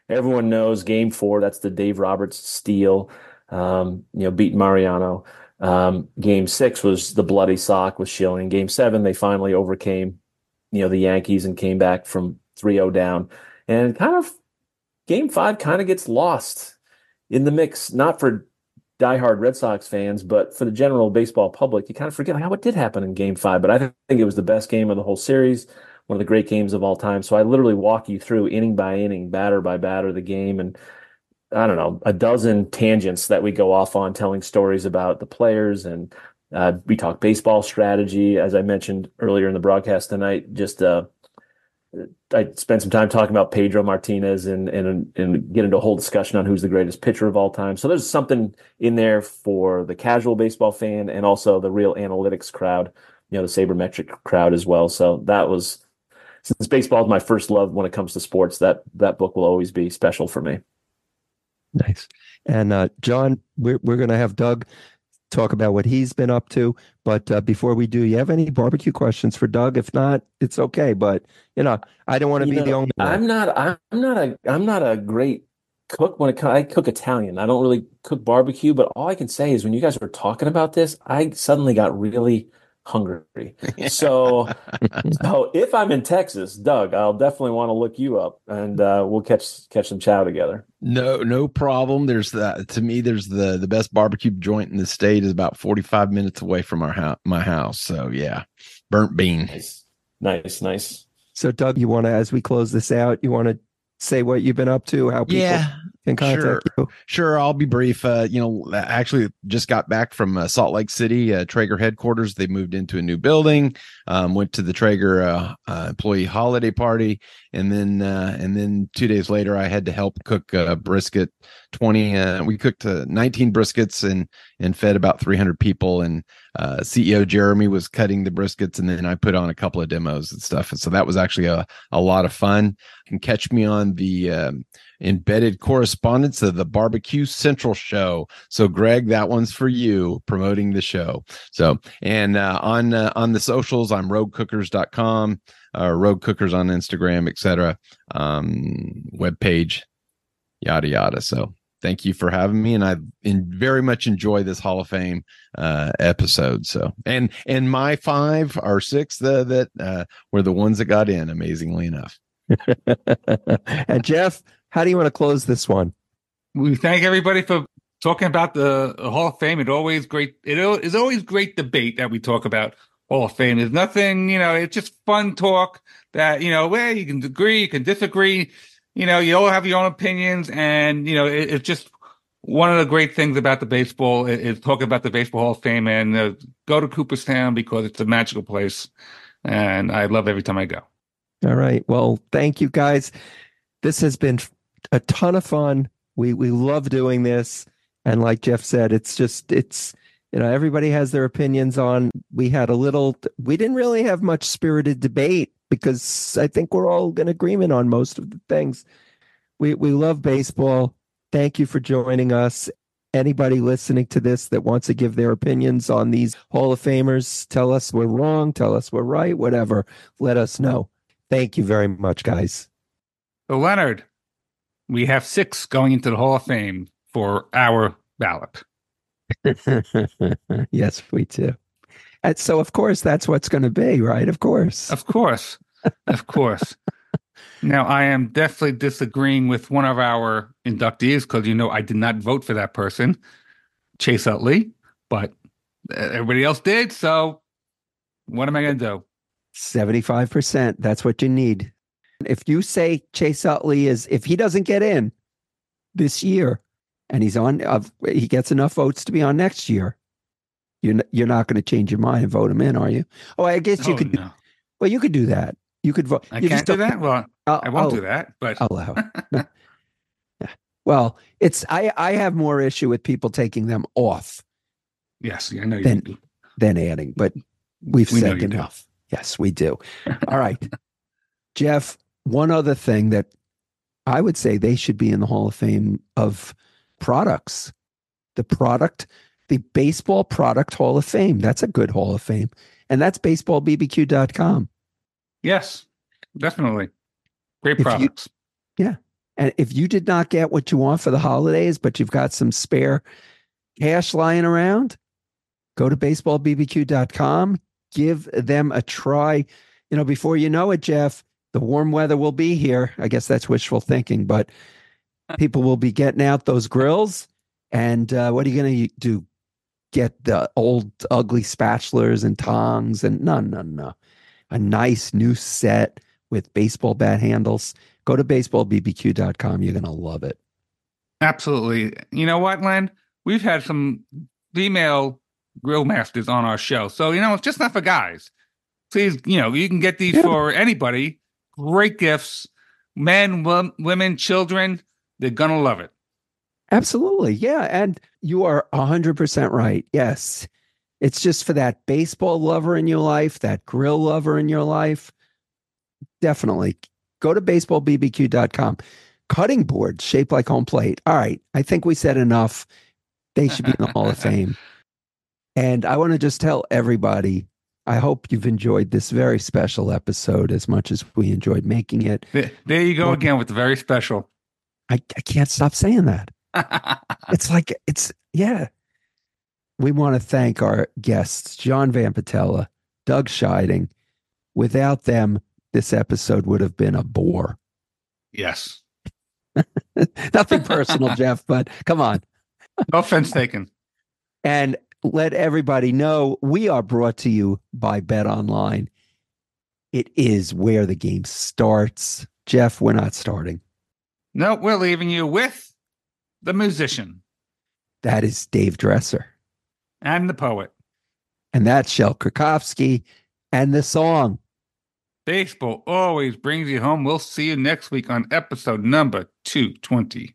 everyone knows Game Four. That's the Dave Roberts steal, um, you know, beating Mariano. Um, game six was the bloody sock with Schilling. Game seven, they finally overcame, you know, the Yankees and came back from 3-0 down. And kind of game five kind of gets lost in the mix, not for diehard Red Sox fans, but for the general baseball public. You kind of forget like, how what did happen in game five. But I think it was the best game of the whole series. One of the great games of all time. So I literally walk you through inning by inning, batter by batter, the game, and I don't know, a dozen tangents that we go off on telling stories about the players. And uh, we talk baseball strategy, as I mentioned earlier in the broadcast tonight. Just uh, I spent some time talking about Pedro Martinez and and and get into a whole discussion on who's the greatest pitcher of all time. So there's something in there for the casual baseball fan and also the real analytics crowd, you know, the sabermetric crowd as well. So that was since baseball is my first love when it comes to sports, that that book will always be special for me. Nice. And uh, John, we're we're going to have Doug talk about what he's been up to. But uh, before we do, you have any barbecue questions for Doug? If not, it's okay. But you know, I don't want to be know, the only. One. I'm not. I'm not a. I'm not a great cook when it comes. I cook Italian. I don't really cook barbecue. But all I can say is when you guys were talking about this, I suddenly got really hungry. So, so if I'm in Texas, Doug, I'll definitely want to look you up, and uh, we'll catch catch some chow together. No, no problem. There's that to me. There's the the best barbecue joint in the state is about 45 minutes away from our house, my house. So yeah, burnt bean. Nice, nice, nice. So, Doug, you want to, as we close this out, you want to say what you've been up to, how people Yeah, can contact sure. you? Sure, I'll be brief. Uh, you know, I actually just got back from uh, Salt Lake City, uh, Traeger headquarters. They moved into a new building. Um, went to the Traeger uh, uh, employee holiday party, and then uh, and then two days later, I had to help cook uh, brisket. Twenty, uh, we cooked uh, nineteen briskets and and fed about three hundred people. And uh, CEO Jeremy was cutting the briskets, and then I put on a couple of demos and stuff. And so that was actually a a lot of fun. You can catch me on the um, embedded correspondence of the Barbecue Central show. So, Greg, that one's for you promoting the show. So, and uh, on uh, on the socials, I'm roguecookers.com, uh, rogue cookers on Instagram, etc. Um, webpage, yada yada. So, thank you for having me, and I in, very much enjoy this Hall of Fame uh, episode. So, and and my five or six that uh, were the ones that got in, amazingly enough. and Jeff, how do you want to close this one? We thank everybody for talking about the Hall of Fame. It always great. It is always great debate that we talk about Hall of Fame. There's nothing, you know. It's just fun talk that you know where you can agree, you can disagree. You know, you all have your own opinions, and you know it, it's just one of the great things about the baseball is, is talking about the Baseball Hall of Fame and uh, go to Cooperstown because it's a magical place, and I love every time I go. All right. Well, thank you guys. This has been a ton of fun. We we love doing this. And like Jeff said, it's just it's you know, everybody has their opinions on we had a little we didn't really have much spirited debate because I think we're all in agreement on most of the things. We we love baseball. Thank you for joining us. Anybody listening to this that wants to give their opinions on these Hall of Famers, tell us we're wrong, tell us we're right, whatever. Let us know. Thank you very much, guys. Leonard, we have six going into the Hall of Fame for our ballot. yes, we do. And so, of course, that's what's going to be, right? Of course. Of course. Of course. now, I am definitely disagreeing with one of our inductees because, you know, I did not vote for that person, Chase Utley, but everybody else did. So, what am I going to do? 75%. That's what you need. If you say Chase Utley is, if he doesn't get in this year and he's on, uh, he gets enough votes to be on next year, you're, you're not going to change your mind and vote him in, are you? Oh, I guess you Oh, could, no. well, you could do that. You could vote. I you can't do that. Well, I'll- I won't I'll- do that. But I'll allow. it. yeah. Well, it's, I, I have more issue with people taking them off yes, I know you Then- do. than adding, but we've We said you enough. Yes, we do. All right. Jeff, one other thing that I would say they should be in the Hall of Fame of products. The product, the Baseball Product Hall of Fame. That's a good Hall of Fame. And that's baseballbbq.com. Yes, definitely. Great If you- products. And if you did not get what you want for the holidays, but you've got some spare cash lying around, go to baseballbbq.com, give them a try. You know, before you know it, Jeff, the warm weather will be here. I guess that's wishful thinking, but people will be getting out those grills. And uh, what are you going to do? Get the old ugly spatulas and tongs and no, no, no. a nice new set with baseball bat handles. Go to baseballbbq.com. You're going to love it. Absolutely. You know what, Len? We've had some female grill masters on our show. So, you know, it's just not for guys. Please, you know, you can get these Yeah. for anybody. Great gifts. Men, wom- women, children. They're going to love it. Absolutely. Yeah. And you are 100% right. Yes. It's just for that baseball lover in your life, that grill lover in your life. Definitely. Go to baseballbbq.com. Cutting board shaped like home plate. All right. I think we said enough. They should be in the Hall of Fame. And I want to just tell everybody I hope you've enjoyed this very special episode as much as we enjoyed making it. There, you go Well- again with the very special. I, I can't stop saying that. it's like it's yeah. We want to thank our guests, John Vampatella, Doug Scheiding. Without them, this episode would have been a bore. yes. Nothing personal, Jeff, but come on. No offense taken. And let everybody know we are brought to you by Bet Online. It is where the game starts. Jeff, we're not starting. No, we're leaving you with the musician That is Dave Dresser. and the poet. And that's Shel Krakofsky and the song. Baseball always brings you home. We'll see you next week on episode number 220.